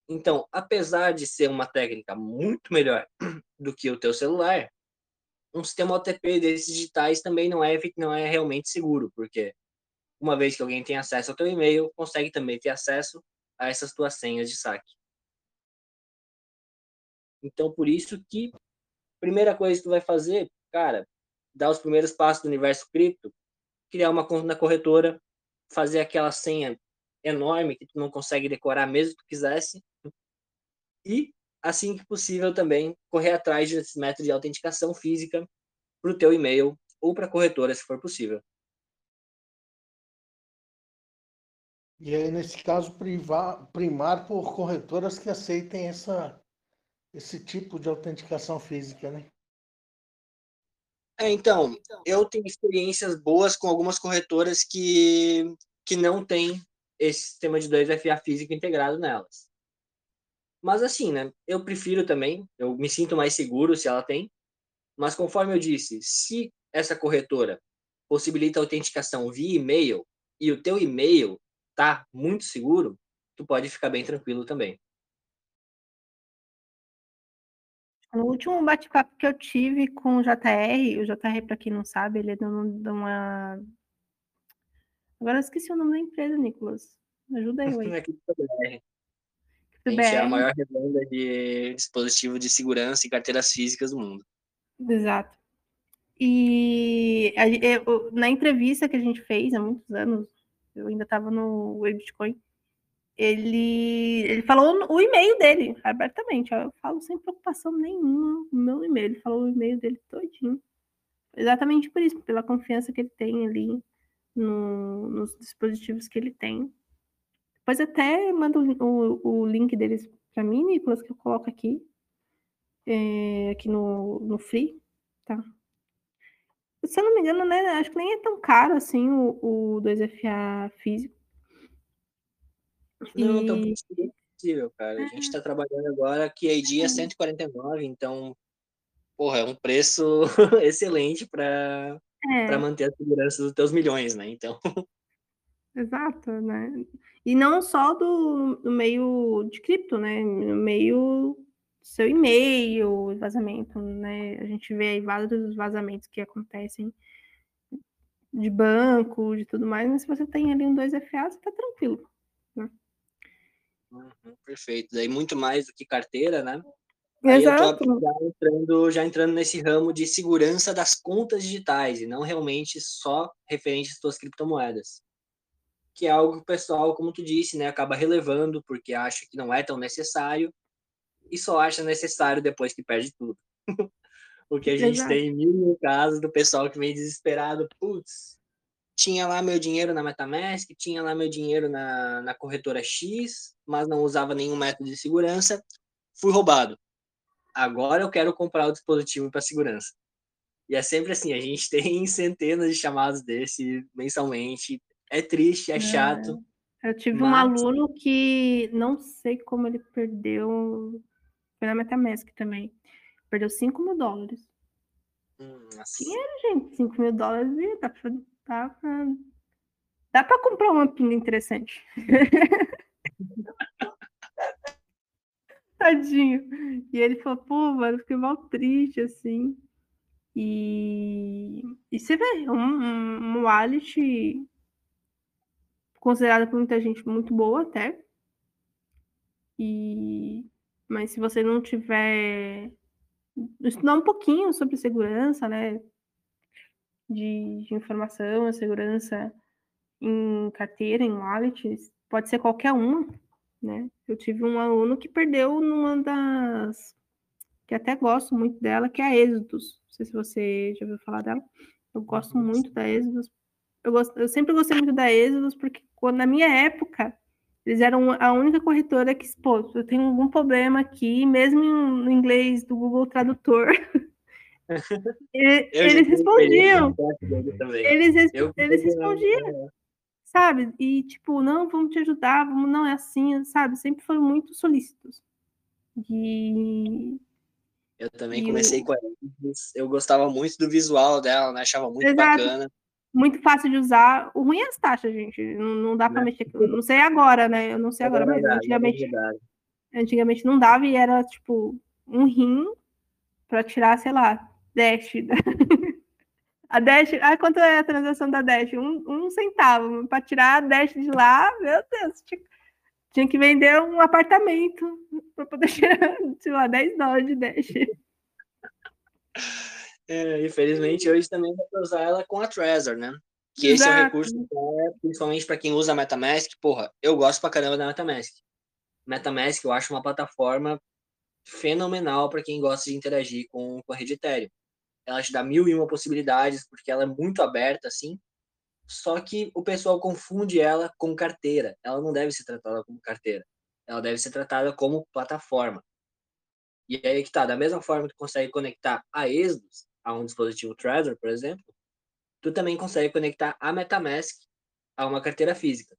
Então, apesar de ser uma técnica muito melhor do que o teu celular, um sistema OTP desses digitais também não é, não é realmente seguro, porque uma vez que alguém tem acesso ao teu e-mail, consegue também ter acesso a essas tuas senhas de saque. Então, por isso que primeira coisa que tu vai fazer, cara, dar os primeiros passos do universo cripto, criar uma conta na corretora, fazer aquela senha enorme que tu não consegue decorar mesmo que tu quisesse, e, assim que possível também, correr atrás desse método de autenticação física, para o teu e-mail ou para a corretora, se for possível. E aí, nesse caso, privar, primar por corretoras que aceitem essa, esse tipo de autenticação física, né? É, então, eu tenho experiências boas com algumas corretoras que, que não têm esse sistema de 2FA físico integrado nelas. Mas assim, né? Eu prefiro também, eu me sinto mais seguro se ela tem. Mas conforme eu disse, se essa corretora possibilita a autenticação via e-mail e o teu e-mail tá muito seguro, tu pode ficar bem tranquilo também. No último bate-papo que eu tive com o JR, o JR, para quem não sabe, ele é dono de uma. Agora eu esqueci o nome da empresa, Nicolas. Ajuda aí. A gente é a maior revenda de dispositivo de segurança e carteiras físicas do mundo. Exato. E eu, na entrevista que a gente fez há muitos anos, eu ainda estava no Bitcoin, ele, ele falou o e-mail dele, abertamente. Eu falo sem preocupação nenhuma o meu e-mail. Ele falou o e-mail dele todinho. Exatamente por isso, pela confiança que ele tem ali no, nos dispositivos que ele tem. Depois até manda o, o, link deles para mim, Nicolas, que eu coloco aqui. É, aqui no, no Free, tá? Se eu não me engano, né? Acho que nem é tão caro assim o, o 2FA físico. Não, tão possível, cara. A gente está trabalhando agora que a ID é 149, então, porra, é um preço excelente para é. manter a segurança dos teus milhões, né? Então. Exato, né? E não só do, do meio de cripto, né? No meio seu e-mail, vazamento, né? A gente vê aí vários vazamentos que acontecem de banco, de tudo mais, mas se você tem ali um 2FA, você tá tranquilo. Né? Uhum, perfeito. Daí muito mais do que carteira, né? Exato. já entrando, já entrando nesse ramo de segurança das contas digitais e não realmente só referente às suas criptomoedas. Que é algo que o pessoal, como tu disse, né, acaba relevando porque acha que não é tão necessário e só acha necessário depois que perde tudo. o que a gente Exato. tem mil casos do pessoal que vem desesperado, putz, tinha lá meu dinheiro na MetaMask, tinha lá meu dinheiro na, na corretora X, mas não usava nenhum método de segurança, fui roubado. Agora eu quero comprar o dispositivo para segurança. E é sempre assim, a gente tem centenas de chamados desse mensalmente. É triste, é, é. chato. Eu tive mas... um aluno que não sei como ele perdeu. Foi na MetaMask também. Perdeu 5 mil dólares. Hum, Dinheiro, gente. 5 mil dólares dá pra Dá pra, dá pra comprar uma pinga interessante. Tadinho. E ele falou, pô, mano, fiquei mal triste, assim. E, e você vê, um, um, um wallet considerado por muita gente muito boa até. E, mas se você não tiver estudar um pouquinho sobre segurança, né? de, de informação, a segurança em carteira, em wallets, pode ser qualquer uma, né? Eu tive um aluno que perdeu numa das que até gosto muito dela, que é a Êxodos. Não sei se você já ouviu falar dela. Eu gosto muito da Êxodos. Eu, gosto, eu sempre gostei muito da Êxodos, porque quando, na minha época, eles eram a única corretora que, pô, eu tenho algum problema aqui, mesmo no inglês do Google Tradutor, eles respondiam. Eles, eles respondiam. Sabe? E tipo, não, vamos te ajudar, vamos, não é assim, sabe? Sempre foram muito solícitos. E eu também comecei com ela. Eu gostava muito do visual dela, né? Achava muito Exato. bacana. Muito fácil de usar. O ruim é as taxas, gente. Não, não dá para mexer. Não sei agora, né? Eu não sei é agora, verdade, mas antigamente. É antigamente não dava e era tipo um rim para tirar, sei lá, Dash. A Dash, ah, quanto é a transação da Dash? Um, um centavo. Para tirar a Dash de lá, meu Deus, tinha, tinha que vender um apartamento para poder tirar, sei lá, 10 dólares de Dash. É, infelizmente, hoje também dá para usar ela com a Trezor, né? Que esse Exato. é um recurso é, principalmente para quem usa a MetaMask. Porra, eu gosto pra caramba da MetaMask. MetaMask eu acho uma plataforma fenomenal para quem gosta de interagir com, com a rede Ethereum ela te dá mil e uma possibilidades, porque ela é muito aberta, assim. Só que o pessoal confunde ela com carteira. Ela não deve ser tratada como carteira. Ela deve ser tratada como plataforma. E aí que tá, da mesma forma que tu consegue conectar a Exodus a um dispositivo Trezor, por exemplo, tu também consegue conectar a MetaMask a uma carteira física.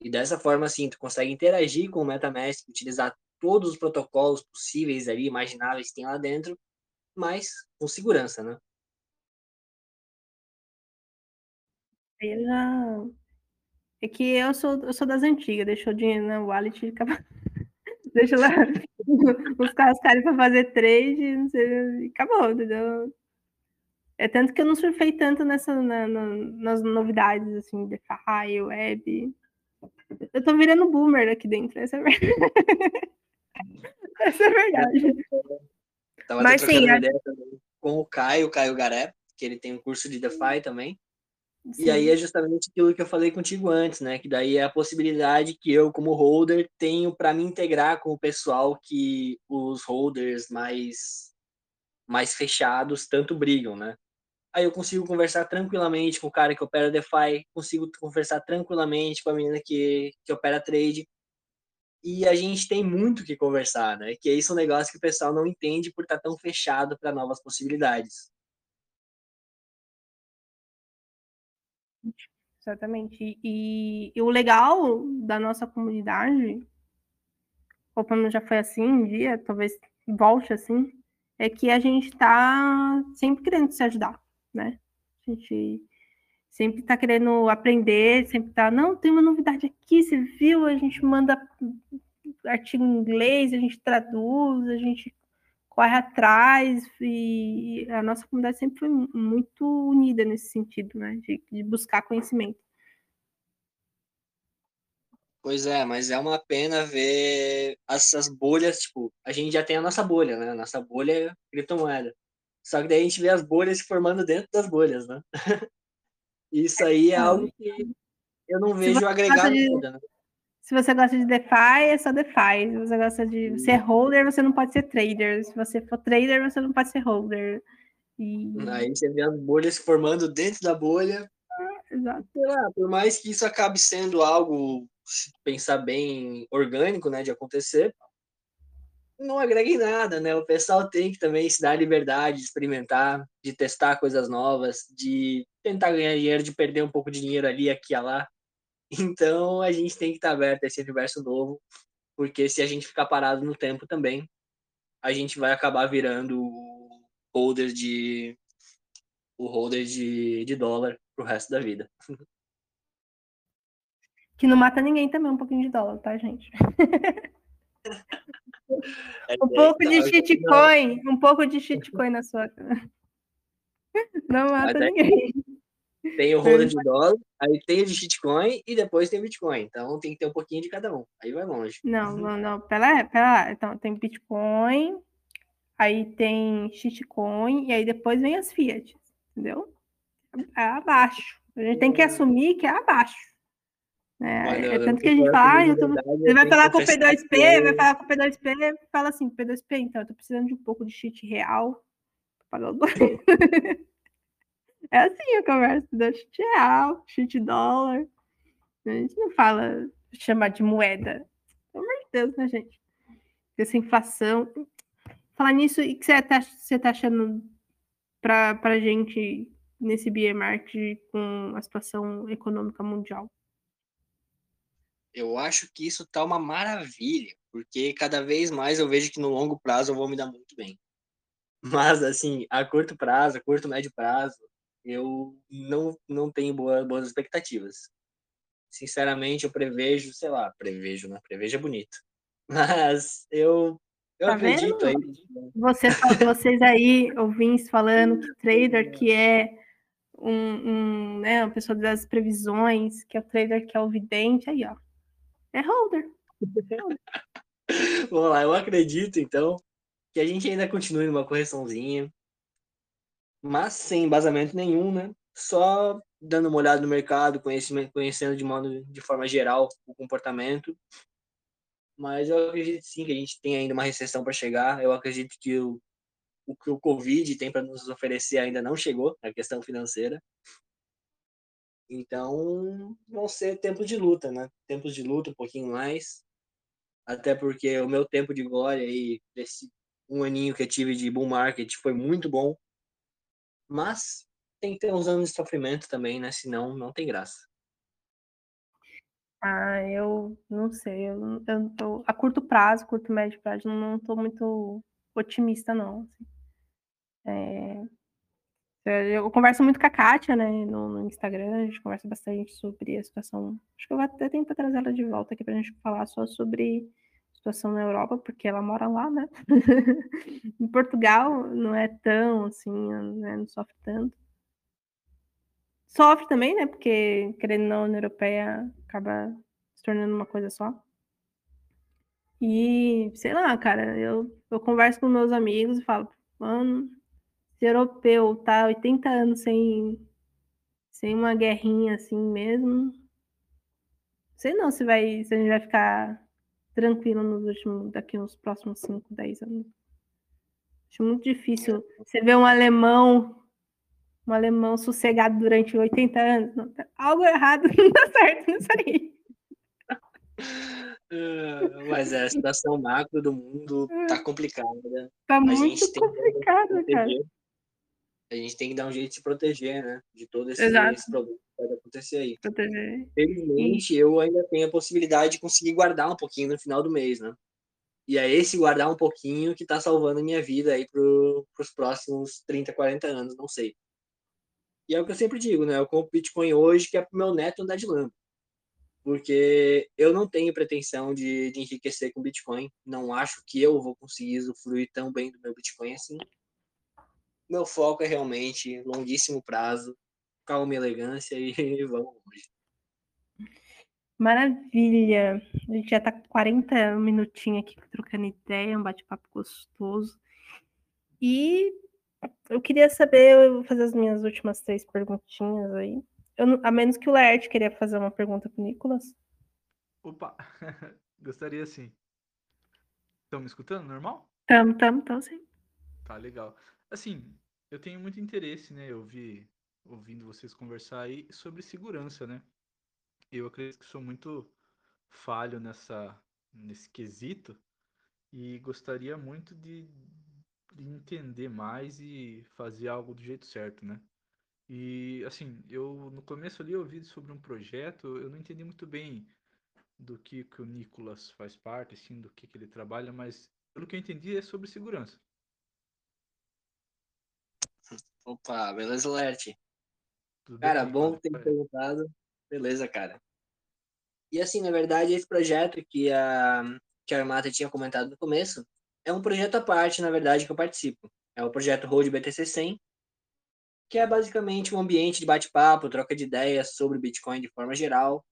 E dessa forma, assim, tu consegue interagir com o MetaMask, utilizar todos os protocolos possíveis ali, imagináveis que tem lá dentro, mas com segurança, né? Eu já... É que eu sou, eu sou das antigas, deixou o dinheiro na wallet e acaba... Deixa lá os caras para fazer trade, não sei, acabou, entendeu? É tanto que eu não surfei tanto nessa, na, na, nas novidades, assim, DeFi, web. Eu tô virando boomer aqui dentro, essa é verdade. essa é verdade. Tava Mas sim, a... com o Caio, o Caio Garé, que ele tem um curso de DeFi também. Sim. E aí é justamente aquilo que eu falei contigo antes, né? Que daí é a possibilidade que eu, como holder, tenho para me integrar com o pessoal que os holders mais mais fechados tanto brigam, né? Aí eu consigo conversar tranquilamente com o cara que opera DeFi, consigo conversar tranquilamente com a menina que, que opera trade. E a gente tem muito que conversar, né? Que é isso um negócio que o pessoal não entende por estar tão fechado para novas possibilidades. Exatamente. E, e, o legal da nossa comunidade, ou pelo menos já foi assim um dia, talvez volte assim, é que a gente está sempre querendo se ajudar, né? A gente sempre está querendo aprender, sempre está, não, tem uma novidade aqui, você viu? A gente manda artigo em inglês, a gente traduz, a gente corre atrás e a nossa comunidade sempre foi muito unida nesse sentido, né, de, de, buscar conhecimento. Pois é, mas é uma pena ver essas bolhas, tipo, a gente já tem a nossa bolha, né, a nossa bolha é criptomoeda, só que daí a gente vê as bolhas se formando dentro das bolhas, né. Isso aí é algo que eu não vejo agregar de... nada, né. Se você gosta de DeFi, é só DeFi. Se você gosta de ser holder, você não pode ser trader. Se você for trader, você não pode ser holder. E... Aí você vê as bolhas se formando dentro da bolha. Ah, exato. Lá, por mais que isso acabe sendo algo, se pensar bem, orgânico, né, de acontecer, não agrega em nada, né? O pessoal tem que também se dar liberdade de experimentar, de testar coisas novas, de tentar ganhar dinheiro, de perder um pouco de dinheiro ali, aqui e lá. Então a gente tem que estar aberto a esse universo novo, porque se a gente ficar parado no tempo também, a gente vai acabar virando o holder de o holder de, de dólar pro resto da vida. Que não mata ninguém também, um pouquinho de dólar, tá, gente? É um pouco de shitcoin, um pouco de shitcoin na sua. Não mata ninguém. Tem o holder de dólar, aí tem o de shitcoin e depois tem o Bitcoin. Então tem que ter um pouquinho de cada um. Aí vai longe. Não, não, não. Pera, pera Então tem Bitcoin, aí tem shitcoin e aí depois vem as fiat. Entendeu? É abaixo. A gente tem que assumir que é abaixo. É, Olha, é tanto que a gente fala, ah, tô... você vai falar com o P2P, vai falar com o P2P, fala assim, P2P, então, eu tô precisando de um pouco de shit real para o É assim a conversa da chute real, chute dólar. A gente não fala chamar de moeda. Pelo amor de Deus, né, gente? Essa inflação. Falar nisso, e que você tá, você tá achando para a gente nesse market com a situação econômica mundial? Eu acho que isso tá uma maravilha, porque cada vez mais eu vejo que no longo prazo eu vou me dar muito bem. Mas, assim, a curto prazo, a curto, médio prazo, eu não, não tenho boa, boas expectativas. Sinceramente, eu prevejo, sei lá, prevejo, né? Prevejo é bonito. Mas eu, eu tá acredito vendo? aí. Você, vocês aí, ouvintes, falando que trader que é um, um, né, uma pessoa das previsões, que é o trader que é o vidente, aí, ó. É holder. Vamos lá, eu acredito, então, que a gente ainda continue numa correçãozinha mas sem embasamento nenhum, né? Só dando uma olhada no mercado, conhecendo de modo de forma geral o comportamento. Mas eu acredito sim que a gente tem ainda uma recessão para chegar. Eu acredito que o, o que o Covid tem para nos oferecer ainda não chegou, a questão financeira. Então, vão ser tempos de luta, né? Tempos de luta um pouquinho mais. Até porque o meu tempo de glória aí, desse um aninho que eu tive de bull market, foi muito bom. Mas tem que ter uns anos de sofrimento também, né? Senão, não tem graça. Ah, eu não sei. Eu, eu tô, a curto prazo, curto médio prazo, não estou muito otimista, não. Assim. É, eu converso muito com a Kátia, né, no, no, Instagram, a gente conversa bastante sobre a situação. Acho que eu vou até tentar trazer ela de volta aqui para a gente falar só sobre a situação na Europa, porque ela mora lá, né? em Portugal não é tão assim, né, não sofre tanto. Sofre também, né? Porque, querendo ou não, a União Europeia acaba se tornando uma coisa só. E, sei lá, cara, eu, eu converso com meus amigos e falo, mano, europeu tá 80 anos sem, sem uma guerrinha assim mesmo, sei não se, vai, se a gente vai ficar tranquilo nos últimos, daqui nos próximos 5, 10 anos. Acho muito difícil. Você vê um alemão um alemão sossegado durante 80 anos. Não, tá algo errado não dá certo nisso aí. Uh, mas é, a situação macro do mundo tá complicada. Tá a muito complicada, cara. A gente tem que dar um jeito de se proteger, né? De todo esse, esse problema que pode acontecer aí. Proteger. Felizmente, eu ainda tenho a possibilidade de conseguir guardar um pouquinho no final do mês, né? E é esse guardar um pouquinho que tá salvando a minha vida aí pro, pros próximos 30, 40 anos, não sei. E é o que eu sempre digo, né? Eu compro Bitcoin hoje que é pro meu neto andar de Lambo. Porque eu não tenho pretensão de, de enriquecer com Bitcoin. Não acho que eu vou conseguir usufruir tão bem do meu Bitcoin assim. Meu foco é realmente longuíssimo prazo, calma e elegância e vamos longe. Maravilha! A gente já tá com 40 minutinhos aqui trocando ideia, um bate-papo gostoso. E eu queria saber, eu vou fazer as minhas últimas três perguntinhas aí. Eu, a menos que o Laerte queria fazer uma pergunta para o Nicolas. Opa, gostaria sim. Estão me escutando, normal? Tamo, tamo, tamo sim. Tá, legal. Assim, eu tenho muito interesse, né? Eu vi, ouvindo vocês conversar aí sobre segurança, né? Eu acredito que sou muito falho nessa, nesse quesito e gostaria muito de, entender mais e fazer algo do jeito certo, né? E assim, eu no começo ali eu ouvi sobre um projeto, eu não entendi muito bem do que, que o Nicolas faz parte, assim, do que, que ele trabalha, mas pelo que eu entendi é sobre segurança. Opa, beleza, Lerte? Cara, bem, bom ter perguntado. Beleza, cara. E assim, na verdade, esse projeto que a, que a Armata tinha comentado no começo, é um projeto à parte, na verdade, que eu participo. É o projeto Road BTC 100, que é basicamente um ambiente de bate-papo, troca de ideias sobre Bitcoin de forma geral,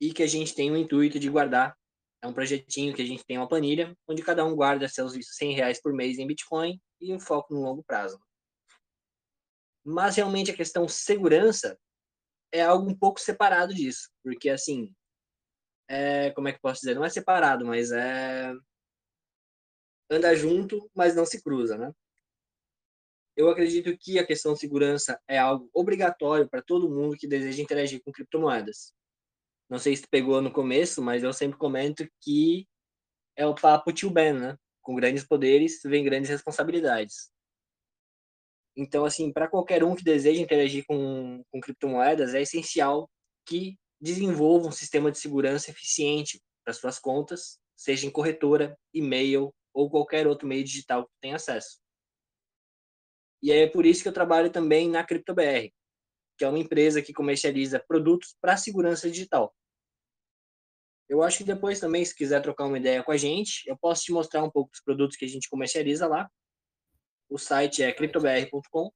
e que a gente tem o intuito de guardar. É um projetinho que a gente tem uma planilha, onde cada um guarda seus 100 reais por mês em Bitcoin e o foco no longo prazo. Mas realmente a questão segurança é algo um pouco separado disso, porque assim, é, como é que posso dizer? Não é separado, mas é anda junto, mas não se cruza, né? Eu acredito que a questão de segurança é algo obrigatório para todo mundo que deseja interagir com criptomoedas. Não sei se tu pegou no começo, mas eu sempre comento que é o papo tio Ben, né? Com grandes poderes vem grandes responsabilidades. Então, assim, para qualquer um que deseja interagir com, com criptomoedas, é essencial que desenvolva um sistema de segurança eficiente para suas contas, seja em corretora, e-mail ou qualquer outro meio digital que tenha acesso. E é por isso que eu trabalho também na CryptoBR, que é uma empresa que comercializa produtos para segurança digital. Eu acho que depois também, se quiser trocar uma ideia com a gente, eu posso te mostrar um pouco dos produtos que a gente comercializa lá. O site é cryptobr.com.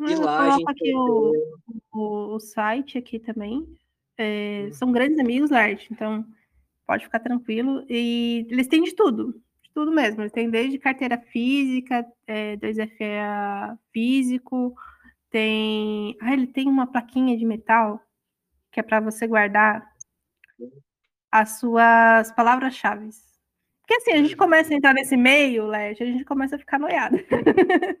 Ah, e lá a gente aqui o, o, o, site aqui também. É, hum. São grandes amigos, Lart, então pode ficar tranquilo. E eles têm de tudo tudo mesmo. Ele tem desde carteira física, é, 2FA físico, tem. Ah, ele tem uma plaquinha de metal que é para você guardar as suas palavras-chave. Porque assim, a gente começa a entrar nesse meio, Leste, a gente começa a ficar noiado.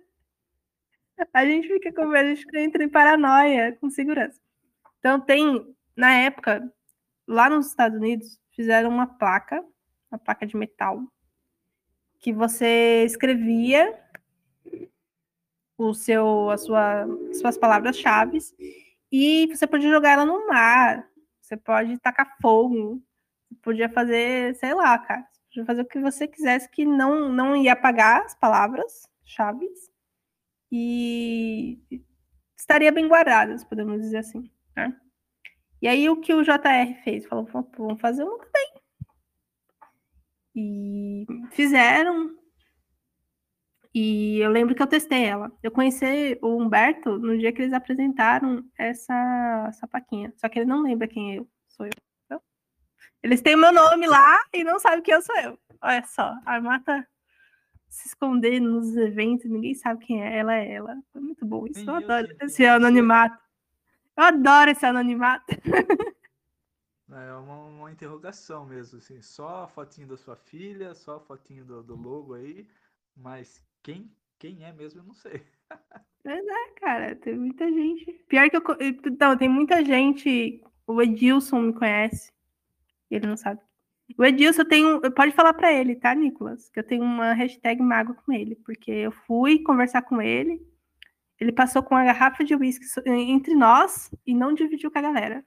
a gente fica com a gente entra em paranoia com segurança. Então tem, na época, lá nos Estados Unidos, fizeram uma placa, uma placa de metal, que você escrevia o seu, a sua, suas palavras-chave e você podia jogar ela no mar, você pode tacar fogo, podia fazer, sei lá, cara, podia fazer o que você quisesse que não, não ia apagar as palavras-chave e estaria bem guardadas, podemos dizer assim, né? E aí o que o JR fez? Falou, vamos fazer uma também. E fizeram. E eu lembro que eu testei ela. Eu conheci o Humberto no dia que eles apresentaram essa, plaquinha. Só que ele não lembra quem eu sou eu. Eles têm o meu nome lá e não sabem quem eu sou eu. Olha só, a Mata se esconder nos eventos, ninguém sabe quem é. Ela é ela. Foi muito bom isso. Eu adoro esse anonimato. Eu adoro esse anonimato. É uma, uma interrogação mesmo, assim. Só a fotinho da sua filha, só a fotinho do, do logo aí, mas quem, quem é mesmo eu não sei. Mas é, cara, tem muita gente. Pior que eu. Então, tem muita gente. O Edilson me conhece. Ele não sabe. O Edilson, eu tenho. Pode falar para ele, tá, Nicolas? Que eu tenho uma hashtag mágoa com ele, porque eu fui conversar com ele. Ele passou com a garrafa de uísque entre nós e não dividiu com a galera.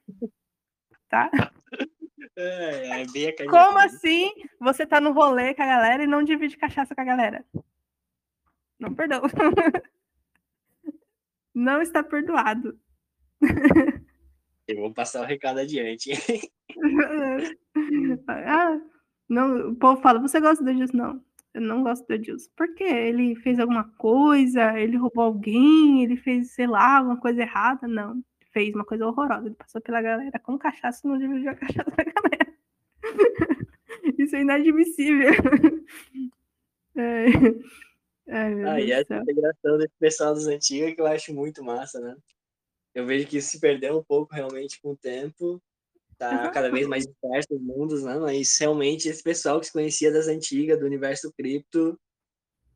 Tá? É, é bem a Como assim você tá no rolê com a galera e não divide cachaça com a galera? Não perdoa. Não está perdoado. Eu vou passar o recado adiante. ah, não, o povo fala, você gosta do Edilson? Não, eu não gosto do Edilson. Por quê? Ele fez alguma coisa? Ele roubou alguém? Ele fez, sei lá, alguma coisa errada? Não, fez uma coisa horrorosa. Ele passou pela galera com cachaça e não dividiu a cachaça da galera. Isso é inadmissível. É. Ai, ah, e essa integração desse pessoal dos antigos que eu acho muito massa, né? Eu vejo que isso se perdeu um pouco realmente com o tempo, tá cada vez mais disperso os mundos, né? Mas realmente esse pessoal que se conhecia das antigas, do universo cripto,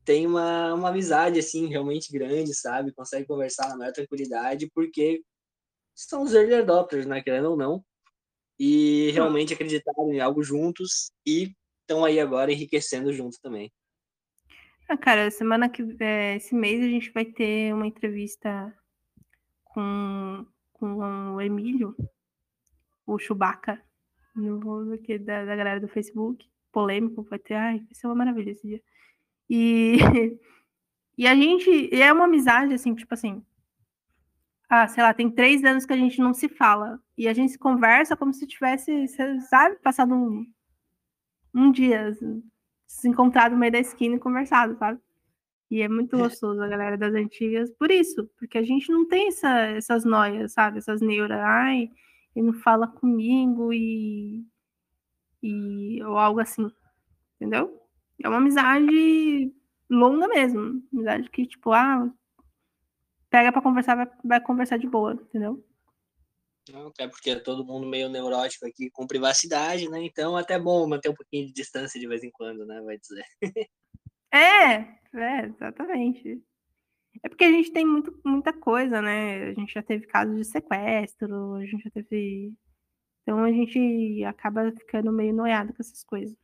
tem uma, uma amizade, assim, realmente grande, sabe? Consegue conversar na maior tranquilidade, porque são os early adopters, né? Querendo ou não. E realmente acreditaram em algo juntos e estão aí agora enriquecendo juntos também. Ah, cara, semana que é, esse mês a gente vai ter uma entrevista com, com o Emílio, o Chewbacca, no, aqui da, da galera do Facebook, polêmico, vai ter, ai, vai ser uma maravilha esse dia. E, e a gente, é uma amizade, assim, tipo assim, ah, sei lá, tem três anos que a gente não se fala, e a gente se conversa como se tivesse, sabe, passado um, um dia, assim, se encontrado no meio da esquina e conversado, sabe? E é muito gostoso a galera das antigas por isso, porque a gente não tem essa, essas noias, sabe? Essas neuras, ai, ele não fala comigo e, e. ou algo assim, entendeu? É uma amizade longa mesmo. Amizade que, tipo, ah, pega para conversar, vai, vai conversar de boa, entendeu? Não, até porque é todo mundo meio neurótico aqui com privacidade, né? Então até bom manter um pouquinho de distância de vez em quando, né? Vai dizer. é, é, exatamente. É porque a gente tem muito, muita coisa, né? A gente já teve casos de sequestro, a gente já teve. Então a gente acaba ficando meio noiado com essas coisas.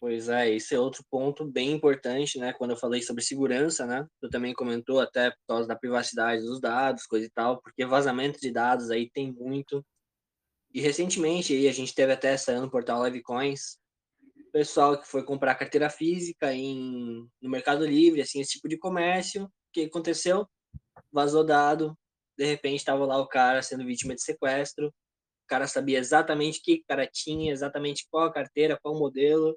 Pois é, esse é outro ponto bem importante, né? Quando eu falei sobre segurança, né? Tu também comentou até por causa da privacidade dos dados, coisa e tal, porque vazamento de dados aí tem muito. E recentemente aí a gente teve até essa no portal Livecoins, pessoal que foi comprar carteira física em, no Mercado Livre, assim, esse tipo de comércio. O que aconteceu? Vazou dado, de repente estava lá o cara sendo vítima de sequestro. O cara sabia exatamente o que o cara tinha, exatamente qual carteira, qual modelo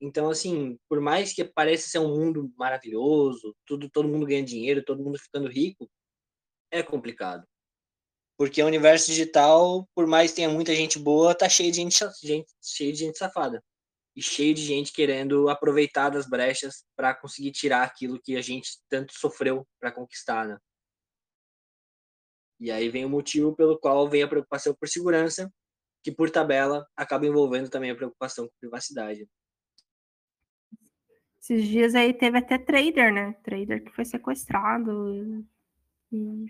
então, assim, por mais que pareça ser um mundo maravilhoso, tudo, todo mundo ganha dinheiro, todo mundo ficando rico, é complicado. Porque o universo digital, por mais que tenha muita gente boa, tá cheio de gente, gente cheio de gente safada. E cheio de gente querendo aproveitar das brechas para conseguir tirar aquilo que a gente tanto sofreu para conquistar, né? E aí vem o motivo pelo qual vem a preocupação por segurança, que por tabela acaba envolvendo também a preocupação com privacidade. Esses dias aí teve até trader, né? Trader que foi sequestrado. E o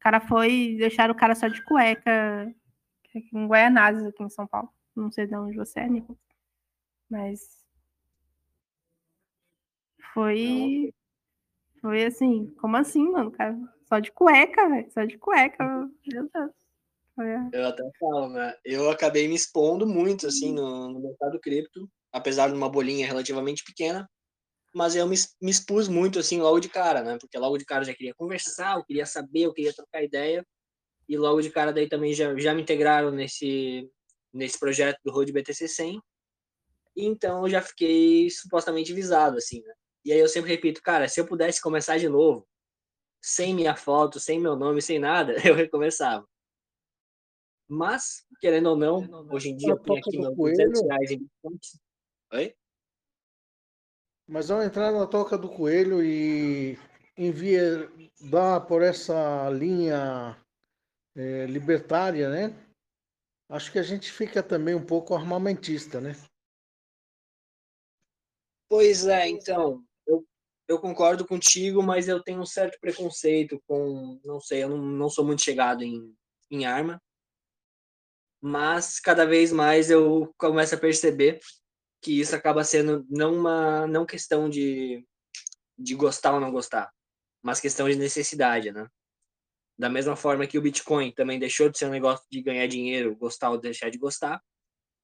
cara foi, deixaram o cara só de cueca em Guaianazes, aqui em São Paulo. Não sei de onde você é, Nico. Mas foi. Foi assim, como assim, mano? Cara, só de cueca, velho. Só de cueca. Meu Deus. Eu até falo, né? Eu acabei me expondo muito, assim, no, no mercado cripto, apesar de uma bolinha relativamente pequena, mas eu me, me expus muito, assim, logo de cara, né? Porque logo de cara eu já queria conversar, eu queria saber, eu queria trocar ideia, e logo de cara daí também já, já me integraram nesse, nesse projeto do Road BTC 100, então eu já fiquei supostamente visado, assim, né? E aí eu sempre repito, cara, se eu pudesse começar de novo, sem minha foto, sem meu nome, sem nada, eu recomeçava. Mas, querendo ou não, hoje em dia eu tenho aqui meus 200 reais em Oi? Mas ao entrar na toca do coelho e envia, dá por essa linha é, libertária, né? Acho que a gente fica também um pouco armamentista, né? Pois é, então, eu, eu concordo contigo, mas eu tenho um certo preconceito com, não sei, eu não, não sou muito chegado em, em arma mas cada vez mais eu começo a perceber que isso acaba sendo não uma não questão de, de gostar ou não gostar, mas questão de necessidade, né? Da mesma forma que o Bitcoin também deixou de ser um negócio de ganhar dinheiro, gostar ou deixar de gostar,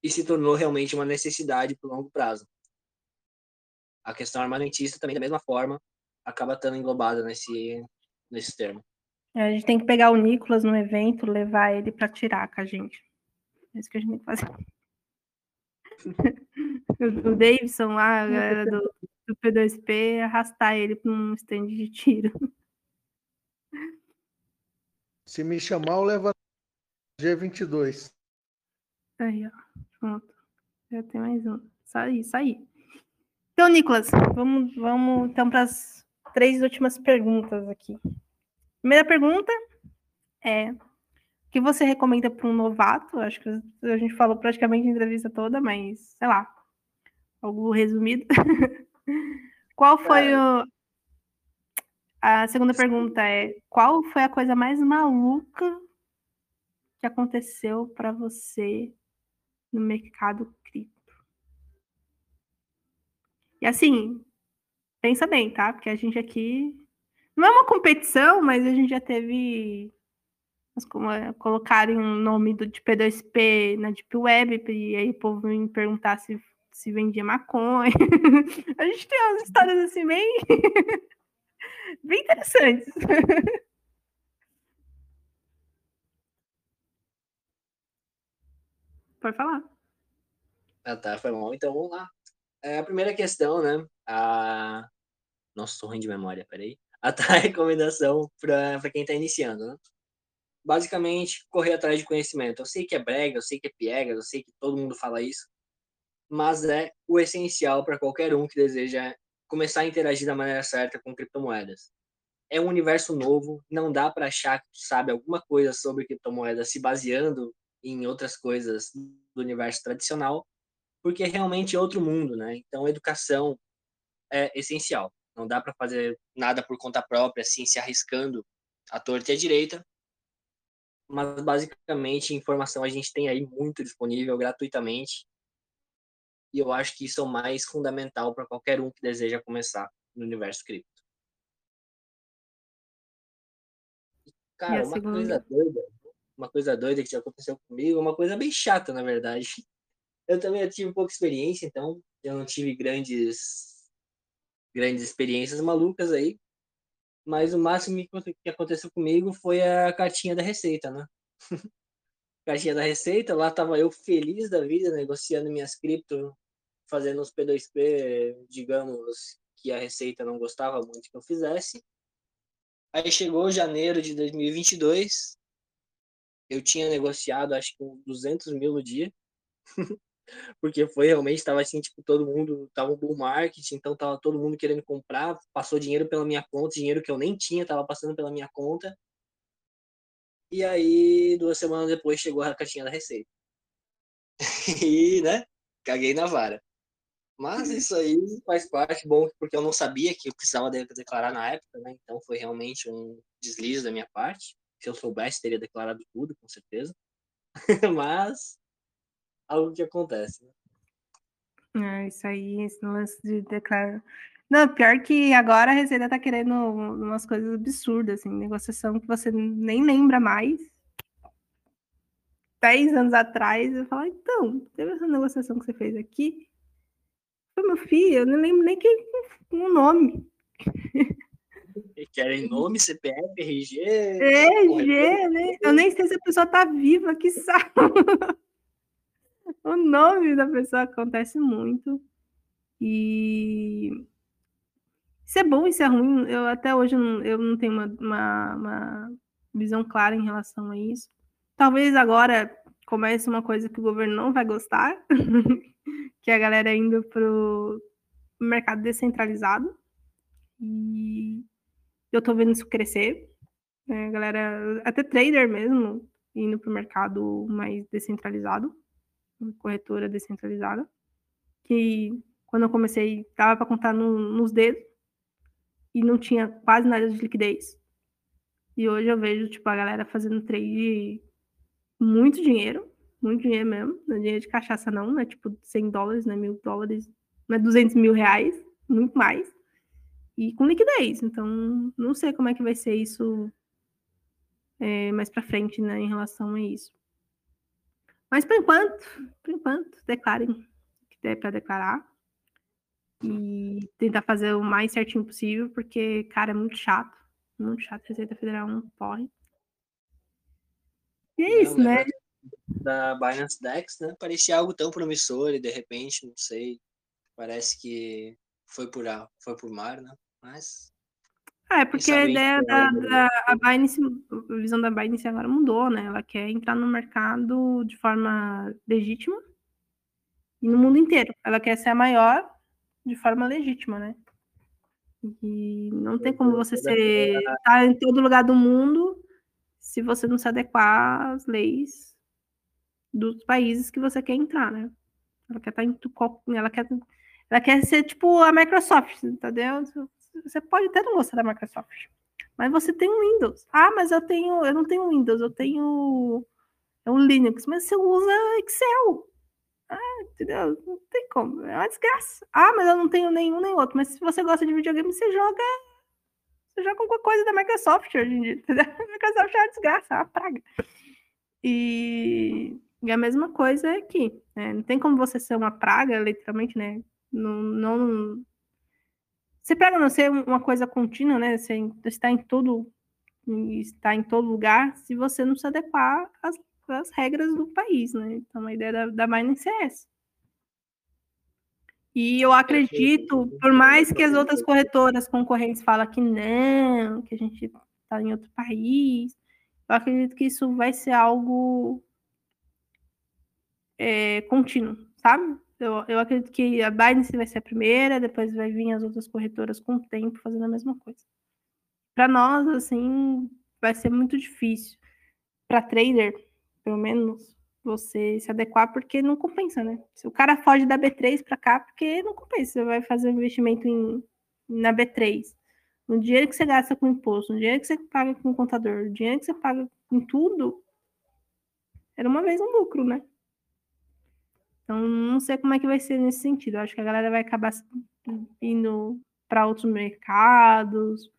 e se tornou realmente uma necessidade por longo prazo. A questão armamentista também, da mesma forma, acaba estando englobada nesse, nesse termo. É, a gente tem que pegar o Nicolas no evento, levar ele para tirar com a gente. É isso que a gente tem que fazer. o Davidson lá, a galera do, do P2P, arrastar ele para um stand de tiro. Se me chamar, eu levo G22. Aí, ó. Pronto. Já tem mais um. Isso aí, isso aí. Então, Nicolas, vamos, vamos então para as três últimas perguntas aqui. Primeira pergunta é: o que você recomenda para um novato? Acho que a gente falou praticamente a entrevista toda, mas sei lá, algo resumido. qual foi é. o. A segunda pergunta é: qual foi a coisa mais maluca que aconteceu para você no mercado cripto? E assim, pensa bem, tá? Porque a gente aqui não é uma competição, mas a gente já teve como é, colocarem um nome do, de P2P na Deep Web, e aí o povo me perguntar se, se vendia maconha. a gente tem umas histórias assim bem, bem interessantes. Pode falar. Ah, tá, foi bom. Então vamos lá. É, a primeira questão, né? A... Nossa, tô ruim de memória, peraí. A recomendação para quem está iniciando, né? basicamente correr atrás de conhecimento. Eu sei que é brega, eu sei que é piega, eu sei que todo mundo fala isso, mas é o essencial para qualquer um que deseja começar a interagir da maneira certa com criptomoedas. É um universo novo, não dá para achar que tu sabe alguma coisa sobre criptomoedas se baseando em outras coisas do universo tradicional, porque é realmente outro mundo, né? Então, educação é essencial. Não dá para fazer nada por conta própria, assim, se arriscando à torta e à direita, mas basicamente informação a gente tem aí muito disponível gratuitamente. E eu acho que isso é o mais fundamental para qualquer um que deseja começar no universo cripto. Cara, uma coisa doida, uma coisa doida que já aconteceu comigo, uma coisa bem chata, na verdade. Eu também tive pouca experiência, então eu não tive grandes grandes experiências malucas aí, mas o máximo que aconteceu comigo foi a cartinha da Receita, né? cartinha da Receita, lá tava eu feliz da vida, negociando minhas cripto, fazendo os P2P, digamos, que a Receita não gostava muito que eu fizesse. Aí chegou janeiro de 2022, eu tinha negociado acho que uns 200 mil no dia. porque foi realmente estava assim, tipo, todo mundo tava um bull market, então tava todo mundo querendo comprar, passou dinheiro pela minha conta, dinheiro que eu nem tinha, tava passando pela minha conta. E aí, duas semanas depois chegou a caixinha da receita. e, né, caguei na vara. Mas isso aí faz parte, bom, porque eu não sabia que eu precisava declarar na época, né? Então foi realmente um deslize da minha parte. Se eu soubesse, teria declarado tudo, com certeza. Mas algo que acontece, né? É, isso aí, esse lance de declarar. Não, pior que agora a Receita tá querendo umas coisas absurdas, assim, negociação que você nem lembra mais. Dez anos atrás, eu falo, então, teve essa negociação que você fez aqui? Foi meu filho, eu não lembro nem que o nome. Querem nome, CPF, RG. RG, né? Eu nem sei se a pessoa tá viva, que sabe. O nome da pessoa acontece muito. E isso é bom, isso é ruim. Eu até hoje não, eu não tenho uma, uma, uma, visão clara em relação a isso. Talvez agora comece uma coisa que o governo não vai gostar, que é a galera indo para o mercado descentralizado. E eu estou vendo isso crescer. Né? A galera, até trader mesmo, indo para o mercado mais descentralizado, corretora descentralizada. Que quando eu comecei, dava para contar no, nos dedos e não tinha quase nada de liquidez. E hoje eu vejo, tipo, a galera fazendo trade muito dinheiro, muito dinheiro mesmo, não é dinheiro de cachaça não, né? Tipo, 100 dólares, né? Mil dólares, não é 200 mil reais, muito mais. E com liquidez, então não sei como é que vai ser isso é, mais para frente, né, em relação a isso. Mas por enquanto, por enquanto, declarem o que der para declarar e tentar fazer o mais certinho possível, porque, cara, é muito chato. Muito chato. Receita Federal não corre. E é isso, né? Da Binance Dex, né? Parecia algo tão promissor e de repente, não sei, parece que foi por, foi por mar, né? Mas. É, porque a ideia da, da a Binance, a visão da Binance agora mudou, né? Ela quer entrar no mercado de forma legítima e no mundo inteiro. Ela quer ser a maior de forma legítima, né? E não tem como você ser estar tá em todo lugar do mundo se você não se adequar às leis dos países que você quer entrar, né? Ela quer estar tá em ela quer ela quer ser tipo a Microsoft, entendeu? Você pode até não gostar da Microsoft, mas você tem um Windows. Ah, mas eu tenho, eu não tenho Windows, eu tenho é um Linux, mas você usa Excel. Ah, entendeu? Não tem como. É uma desgraça. Ah, mas eu não tenho nenhum nem outro. Mas se você gosta de videogame, você joga. Você joga qualquer coisa da Microsoft hoje em dia. A Microsoft é uma desgraça, é uma praga. E, e a mesma coisa aqui. Né? Não tem como você ser uma praga, literalmente, né? Não. não... Você pega não ser uma coisa contínua, né? Você está em todo está em todo lugar se você não se adequar às as regras do país, né? Então a ideia da, da Binance é essa. E eu acredito, por mais que as outras corretoras concorrentes falem que não, que a gente está em outro país, eu acredito que isso vai ser algo é, contínuo, sabe? Eu, eu acredito que a Binance vai ser a primeira, depois vai vir as outras corretoras com o tempo fazendo a mesma coisa. Para nós, assim, vai ser muito difícil. Para trader, pelo menos, você se adequar, porque não compensa, né? Se o cara foge da B3 para cá, porque não compensa. Você vai fazer um investimento em, na B3. No dinheiro que você gasta com imposto, no dinheiro que você paga com contador, no dinheiro que você paga com tudo, era uma vez um lucro, né? Então, não sei como é que vai ser nesse sentido. Eu acho que a galera vai acabar indo para outros mercados,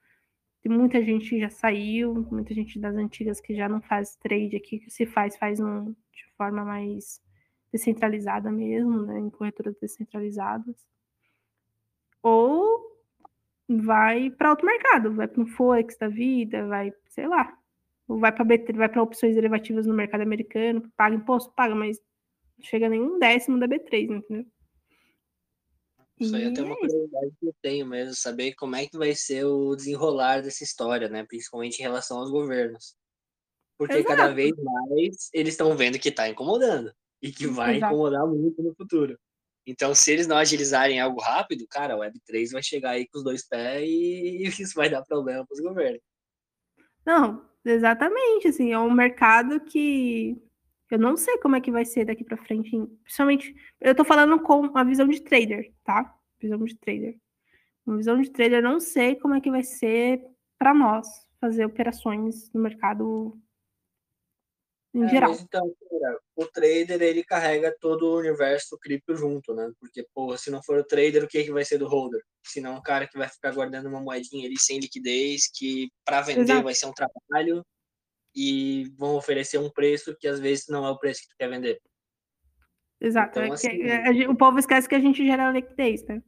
tem muita gente já saiu, muita gente das antigas que já não faz trade aqui, que se faz, faz um, de forma mais descentralizada mesmo, né, em corretoras descentralizadas. Ou vai para outro mercado, vai para um Forex da vida, vai, sei lá, ou vai para vai para opções derivativas no mercado americano, paga imposto, paga, mas não chega nem um décimo da B3, entendeu? Isso aí é até uma curiosidade que eu tenho mesmo, saber como é que vai ser o desenrolar dessa história, né? Principalmente em relação aos governos. Porque Exato. cada vez mais eles estão vendo que está incomodando e que vai Exato. incomodar muito no futuro. Então, se eles não agilizarem algo rápido, cara, o Web3 vai chegar aí com os dois pés e isso vai dar problema para os governos. Não, exatamente, assim, é um mercado que Eu não sei como é que vai ser daqui para frente, principalmente, eu tô falando com a visão de trader, tá? Visão de trader. Uma visão de trader, não sei como é que vai ser para nós fazer operações no mercado em é, geral. então, o trader ele carrega todo o universo cripto junto, né? Porque, pô, se não for o trader, o que, que vai ser do holder? Se não, um cara que vai ficar guardando uma moedinha ali sem liquidez, que para vender Exato. vai ser um trabalho e vão oferecer um preço que às vezes não é o preço que tu quer vender. Exato. Então, é assim, é, o povo esquece que a gente gera liquidez, né?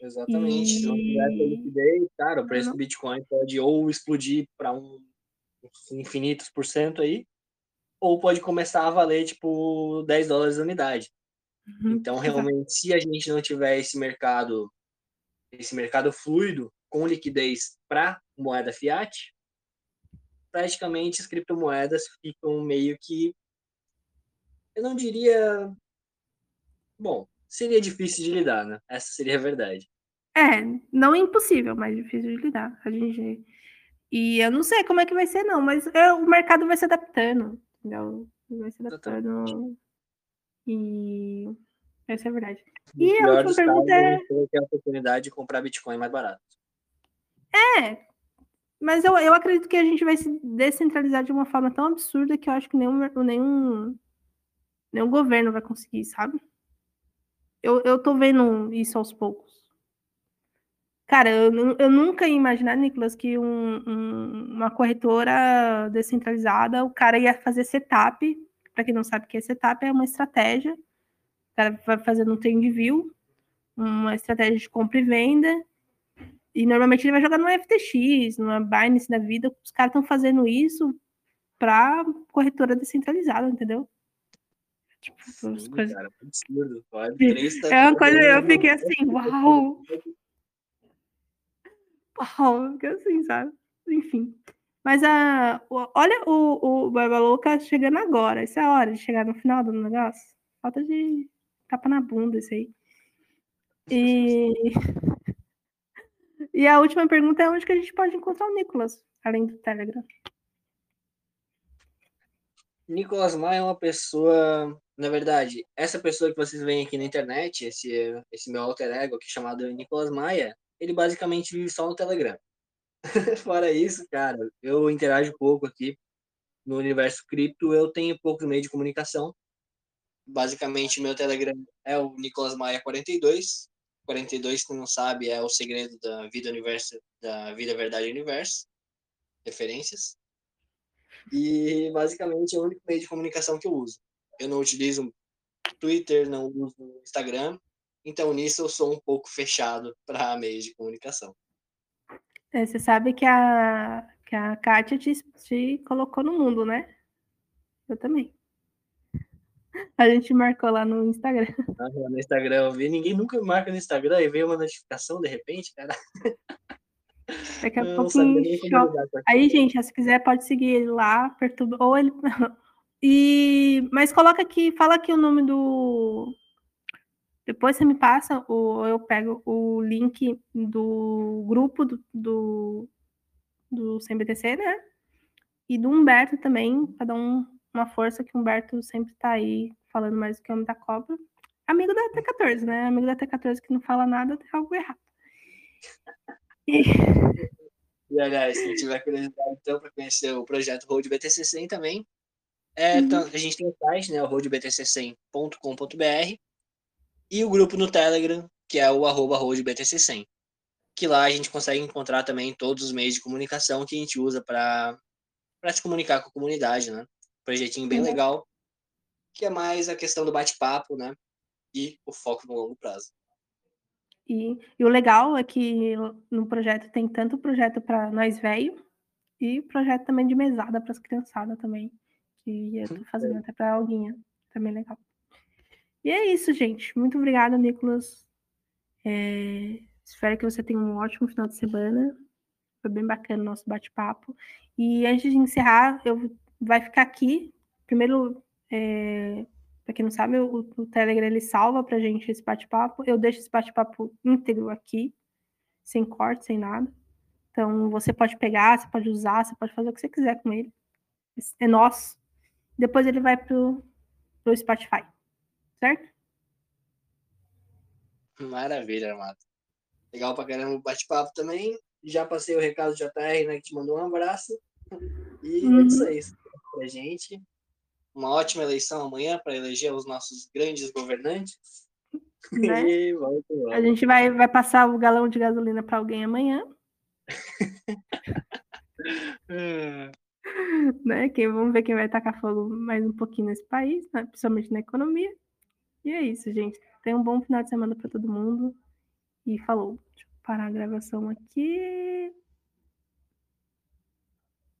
Exatamente. E... Se não tiver liquidez, cara, o preço não. do Bitcoin pode ou explodir para um infinitos por cento aí, ou pode começar a valer tipo 10 dólares a unidade. Uhum. Então, realmente, se a gente não tiver esse mercado, esse mercado fluido com liquidez para moeda fiat, praticamente as criptomoedas ficam meio que eu não diria bom, seria difícil de lidar, né? Essa seria a verdade. É, não impossível, mas difícil de lidar. A gente e eu não sei como é que vai ser, não, mas é, o mercado vai se adaptando. Entendeu? Vai se adaptando. E essa é a verdade. E a última pergunta é. ter a oportunidade de comprar Bitcoin mais barato. É, mas eu, eu acredito que a gente vai se descentralizar de uma forma tão absurda que eu acho que nenhum, nenhum, nenhum governo vai conseguir, sabe? Eu, eu tô vendo isso aos poucos. Cara, eu, eu nunca ia imaginar, Nicolas, que um, um, uma corretora descentralizada, o cara ia fazer setup. Para quem não sabe o que é setup, é uma estratégia. O cara vai fazendo um trend view, uma estratégia de compra e venda. E normalmente ele vai jogar no FTX, numa Binance da vida. Os caras estão fazendo isso para corretora descentralizada, entendeu? Tipo, Sim, coisas... cara, absurdo. É uma coisa, eu fiquei assim, uau! Uau, fiquei assim, sabe? Enfim. Mas a, olha o, o Barba Louca chegando agora. Essa é a hora de chegar no final do negócio. Falta de tapa na bunda isso aí. E, e a última pergunta é onde que a gente pode encontrar o Nicolas, além do Telegram? Nicolas Maia é uma pessoa, na verdade, essa pessoa que vocês veem aqui na internet, esse, esse meu alter ego aqui chamado Nicolas Maia, ele basicamente vive só no Telegram. Fora isso, cara, eu interajo pouco aqui no universo cripto, eu tenho pouco meio de comunicação. Basicamente, meu Telegram é o Nicolas Maia 42. 42, se não sabe, é o segredo da vida universo, da vida verdade universo. Referências. E basicamente é o único meio de comunicação que eu uso. Eu não utilizo Twitter, não uso Instagram. Então nisso eu sou um pouco fechado para meios de comunicação. É, você sabe que a, que a Kátia te, te colocou no mundo, né? Eu também. A gente marcou lá no Instagram. Ah, no Instagram eu vi, ninguém nunca marca no Instagram e veio uma notificação de repente, cara. Daqui a pouquinho. Aí, gente, se quiser, pode seguir ele lá, perturba. Ou ele. E... Mas coloca aqui, fala aqui o nome do. Depois você me passa, ou eu pego o link do grupo do, do, do CMBTC, né? E do Humberto também, para dar um, uma força que o Humberto sempre está aí falando mais do que o homem da cobra. Amigo da T14, né? Amigo da T14 que não fala nada, tem algo errado. E... e aliás, se tiver curiosidade, então, para conhecer o projeto Road BTC 100 também, é, uhum. então, a gente tem o site, né, o roadbtc100.com.br, e o grupo no Telegram, que é o arroba roadbtc100, que lá a gente consegue encontrar também todos os meios de comunicação que a gente usa para se comunicar com a comunidade, né? Projetinho bem uhum. legal, que é mais a questão do bate-papo, né? E o foco no longo prazo. E, e o legal é que no projeto tem tanto projeto para nós velho e projeto também de mesada para as criançadas também, que eu tô fazendo até para alguém, também legal. E é isso, gente. Muito obrigada, Nicolas. É, espero que você tenha um ótimo final de semana. Foi bem bacana o nosso bate-papo. E antes de encerrar, eu vai ficar aqui. Primeiro, é, para quem não sabe, o, o Telegram ele salva para gente esse bate-papo. Eu deixo esse bate-papo íntegro aqui, sem corte, sem nada. Então você pode pegar, você pode usar, você pode fazer o que você quiser com ele. É nosso. Depois ele vai pro, do Spotify. Certo? Maravilha, Armado. Legal pra caramba o bate-papo também. Já passei o recado do JR, né, que te mandou um abraço. E Uhum. é isso aí. Pra gente. Uma ótima eleição amanhã para eleger os nossos grandes governantes. Né? E A gente vai, vai passar o galão de gasolina para alguém amanhã, né? Quem, vamos ver quem vai tacar fogo mais um pouquinho nesse país, né? principalmente na economia. E é isso, gente. Tenha um bom final de semana para todo mundo. E falou. Deixa eu parar a gravação aqui.